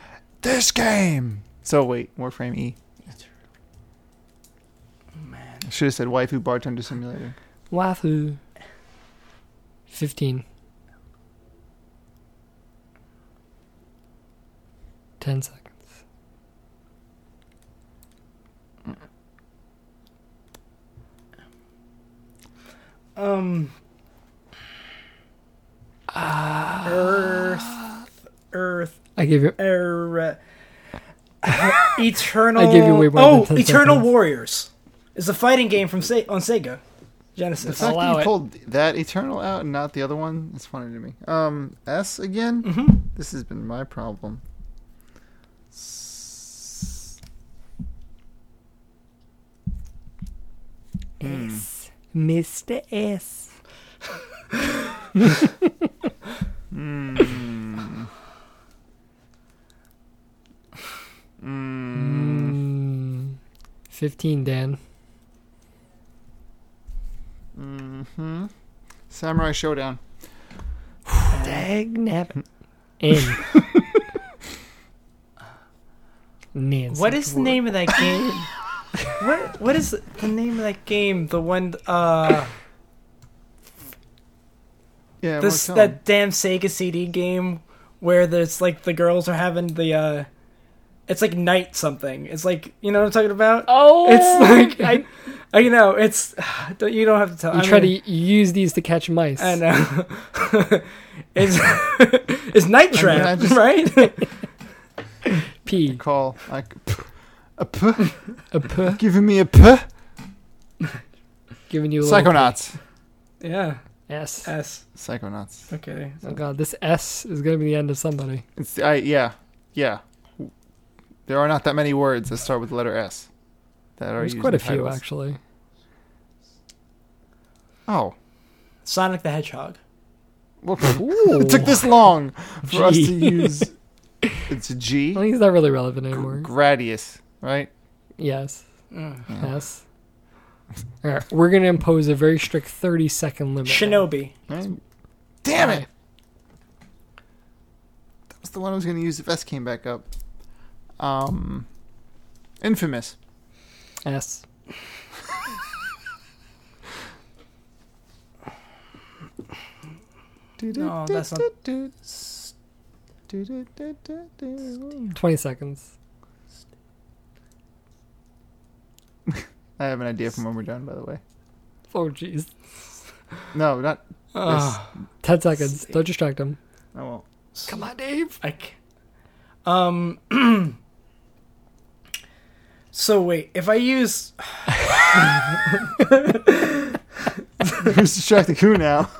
this game. So wait, Warframe E. man, I should have said Waifu Bartender Simulator. Wahoo. 15. 10 seconds. um, Earth, Earth, I gave you. er, Eternal. I gave you way more Oh, than 10 Eternal seconds. Warriors is a fighting game from Se- on Sega The Genesis. fact allow that it. you pulled that Eternal out and not the other one is funny to me. Um, S again. Mhm. This has been my problem. S- Hmm. S. Mr. S. Hmm. Hmm. Mm. 15, Dan. Mm-hmm. Samurai Shodown. Dag nabbit. In. Nancy. What is the name of that game? what What is the name of that game? The one, uh, Yeah, this well, tell 'em. that damn Sega CD game where there's like the girls are having the, uh, it's like night something. It's like you know what I'm talking about. Oh, It's like I, I, you know, it's don't- you don't have to tell. you I try mean- to use these to catch mice. I know. it's it's Night I Trap, just- right? P. call like a p, A p. giving me a p. Giving you a Psychonauts. yeah. S. S. Psychonauts. Okay. Oh god, this S is gonna be the end of somebody. It's I yeah yeah. There are not that many words that start with the letter S. That are There's quite in a few actually. Oh, Sonic the Hedgehog. well, it took this long for us to use. It's a G. I think it's not really relevant anymore. Gradius, right? Yes. Mm. Yes. All right, we're gonna impose a very strict 30 second limit. Shinobi. Right? Damn it! That was the one I was going to use if S came back up. Um, Infamous. S. No, that's not- 20 seconds. I have an idea from when we're done, by the way. Oh jeez. No, not. Ugh. 10 seconds. Don't distract him. I won't. Come on, Dave. I c- um. so wait, if I use Who's distracting who now?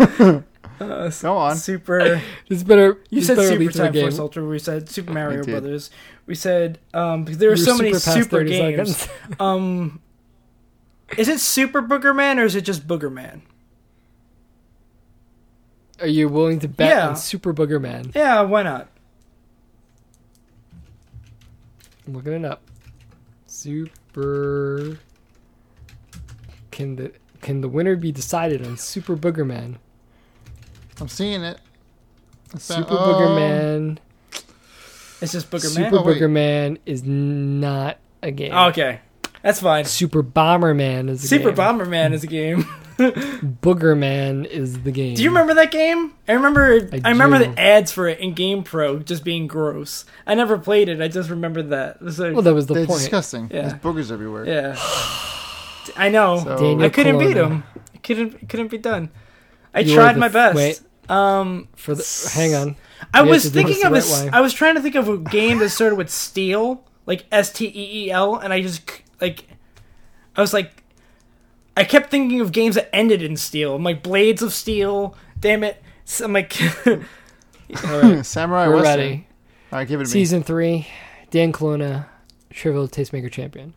uh, Go on. Super, This better. you this said better Super lead to the Time game. Force Ultra. We said Super Mario. Brothers. We said um because there are so many super past super 30 games. Um, is it Super Booger Man or is it just Booger Man? Are you willing to bet Yeah. on Super Booger Man? Yeah, why not? I'm looking it up. Super. Can the can the winner be decided on Super Booger Man? I'm seeing it. It's Super not- Booger oh. Man. It's just Booger Super Man. Oh, wait. Booger Man is not a game. Okay, that's fine. Super Bomber Man is a Super game. Bomberman is a game. Booger Man is the game. Do you remember that game? I remember. I, I remember the ads for it in Game Pro just being gross. I never played it. I just remember that. Was like- Well, that was the They're point. disgusting. Yeah. There's boogers everywhere. yeah, I know. So- I couldn't beat him. It couldn't. It couldn't be done. I You tried the- my best. wait. Um, For the hang on. I We was to do this thinking of a. right s- I was trying to think of a game that started with steel, like S T E E L, and I just c- like. I was like, I kept thinking of games that ended in steel. I'm like Blades of Steel. Damn it! So I'm like, All right, Samurai we're Western. ready. All right, give it to Season three. Dan Colonna, Trivial Tastemaker champion.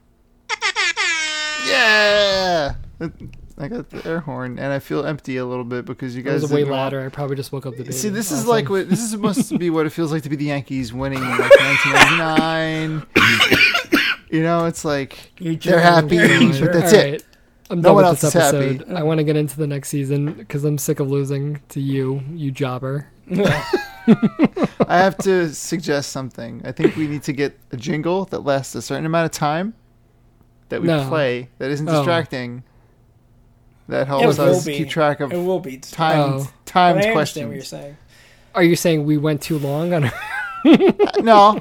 Yeah. I got the air horn, and I feel empty a little bit because you That guys was way louder. I probably just woke up the baby. See, this is like what this is supposed to be what it feels like to be the Yankees winning in like 1999. You know, it's like You they're happy, but that's alright. it. I'm No done one with this else is happy. I want to get into the next season because I'm sick of losing to you, you jobber. I have to suggest something. I think we need to get a jingle that lasts a certain amount of time that we No. play that isn't Oh. distracting. That helps us be. keep track of It will be timed Oh. But timed I understand what you're questions. saying. Are you saying we went too long on? Uh, no,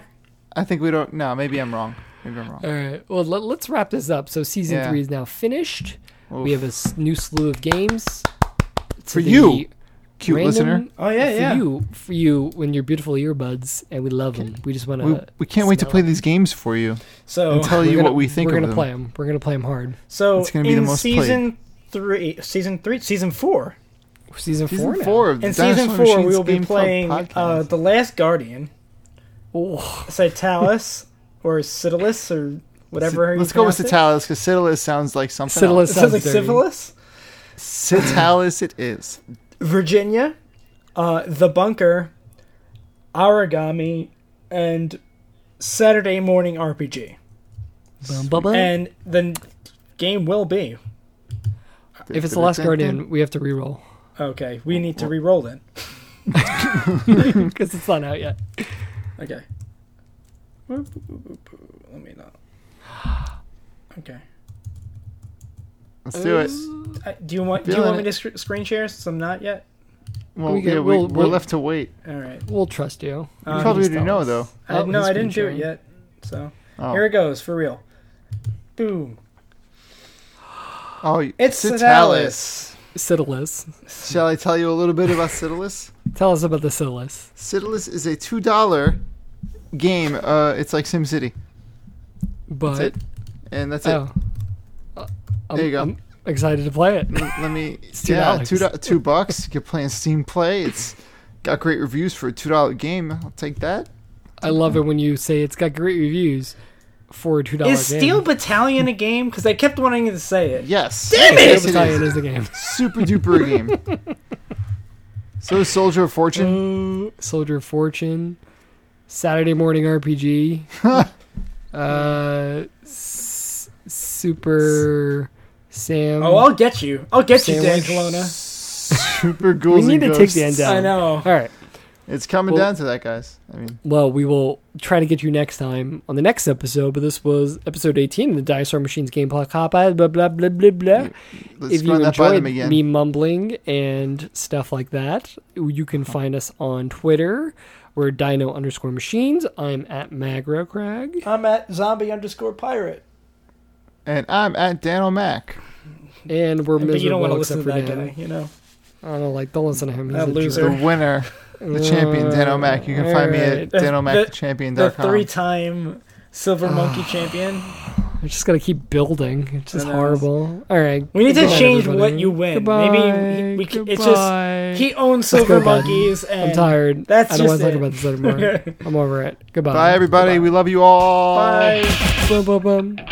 I think we don't. No, maybe I'm wrong. Maybe I'm wrong. All right. Well, let, let's wrap this up. So season Yeah. three is now finished. Oof. We have a s- new slew of games To For you, cute random- listener. Oh yeah, for yeah. you, for you, when your beautiful earbuds, and we love them. We just want to. We, we can't wait to play these games for you So and tell you gonna, what we think We're of gonna them. play them. We're gonna play them hard. so It's gonna be the in most played. season three, season three, season four. Season, Season four. now. four of the In season Dinosaur four, we Machines will be Game Club playing uh, the Last Guardian, Oh, Citalis or Citalis or whatever. you Let's go with pronounce it. Citalis because Citalis sounds like something. Citalis else. It sounds like Sounds dirty. syphilis. Citalis, it is. Virginia, uh, The Bunker, Origami, and Saturday Morning RPG. bum, bum, bum. And the game will be If it's the Last Guardian, we have to re-roll Okay, we need to re-roll then. because it's not out yet. Okay. Let me not. Okay. Let's do it. Uh, do you want? Do you want me to sc- screen share since I'm not yet? Well, We get- yeah, we, we'll- we're we'll- left to wait. All right. We'll trust you. You Um, probably just already know though. I, Oh, no, he's I didn't do it yet. So Oh, here it goes for real. Boom. oh It's Citalis. Citadalus. Shall I tell you a little bit about Citalis? Tell us about the Citadalus. Citalis is a two dollar game. Uh, it's like SimCity, But it. and that's it. oh, Uh, I'm, There you go. I'm excited to play it. Let me. two yeah, two do- two bucks. You're playing Steam Play. It's got great reviews for a two dollar game. I'll take that. I love it when you say it's got great reviews for a two dollar game. Is Steel Battalion a game? Because I kept wanting you to say it. Yes. Damn it! Yes, Steel Battalion is. is the game. Super duper game. So Soldier of Fortune. Uh, Soldier of Fortune, Saturday Morning RPG, uh, s- Super Sam. Oh, I'll get you. I'll get you, Dan Sandwich. Kelowna. Super we need and to take the end ghosts. down. I know. All right. It's coming Well- down to that, guys. I mean, Well, we will try to get you next time on the next episode. But this was episode 18 of the Dinosaur Machines Gameplay Cop Out. Blah blah blah blah blah. let's if you run that by enjoyed them again. me mumbling and stuff like that, you can find us on Twitter. We're Dino underscore Machines. I'm at Magro Crag. I'm at zombie underscore pirate. And I'm at Dan Mac. And we're missing. But you don't want to listen to for that Dan. guy, you know. I don't know, like. Don't listen to him. He's That a loser. The winner, the champion, Dan O'Mac. Uh, you can find me at Alright. The- danomacthampion.com. The three-time silver monkey champion. I just gotta keep building. It's just horrible. All right. We need to change everybody. what you win. Goodbye, Maybe we, we c- it's just he owns silver monkeys and I'm tired. That's I don't want to talk about this anymore. I'm over it. Goodbye. Bye, everybody. Goodbye. We love you all. Bye. Bum, bum, bum.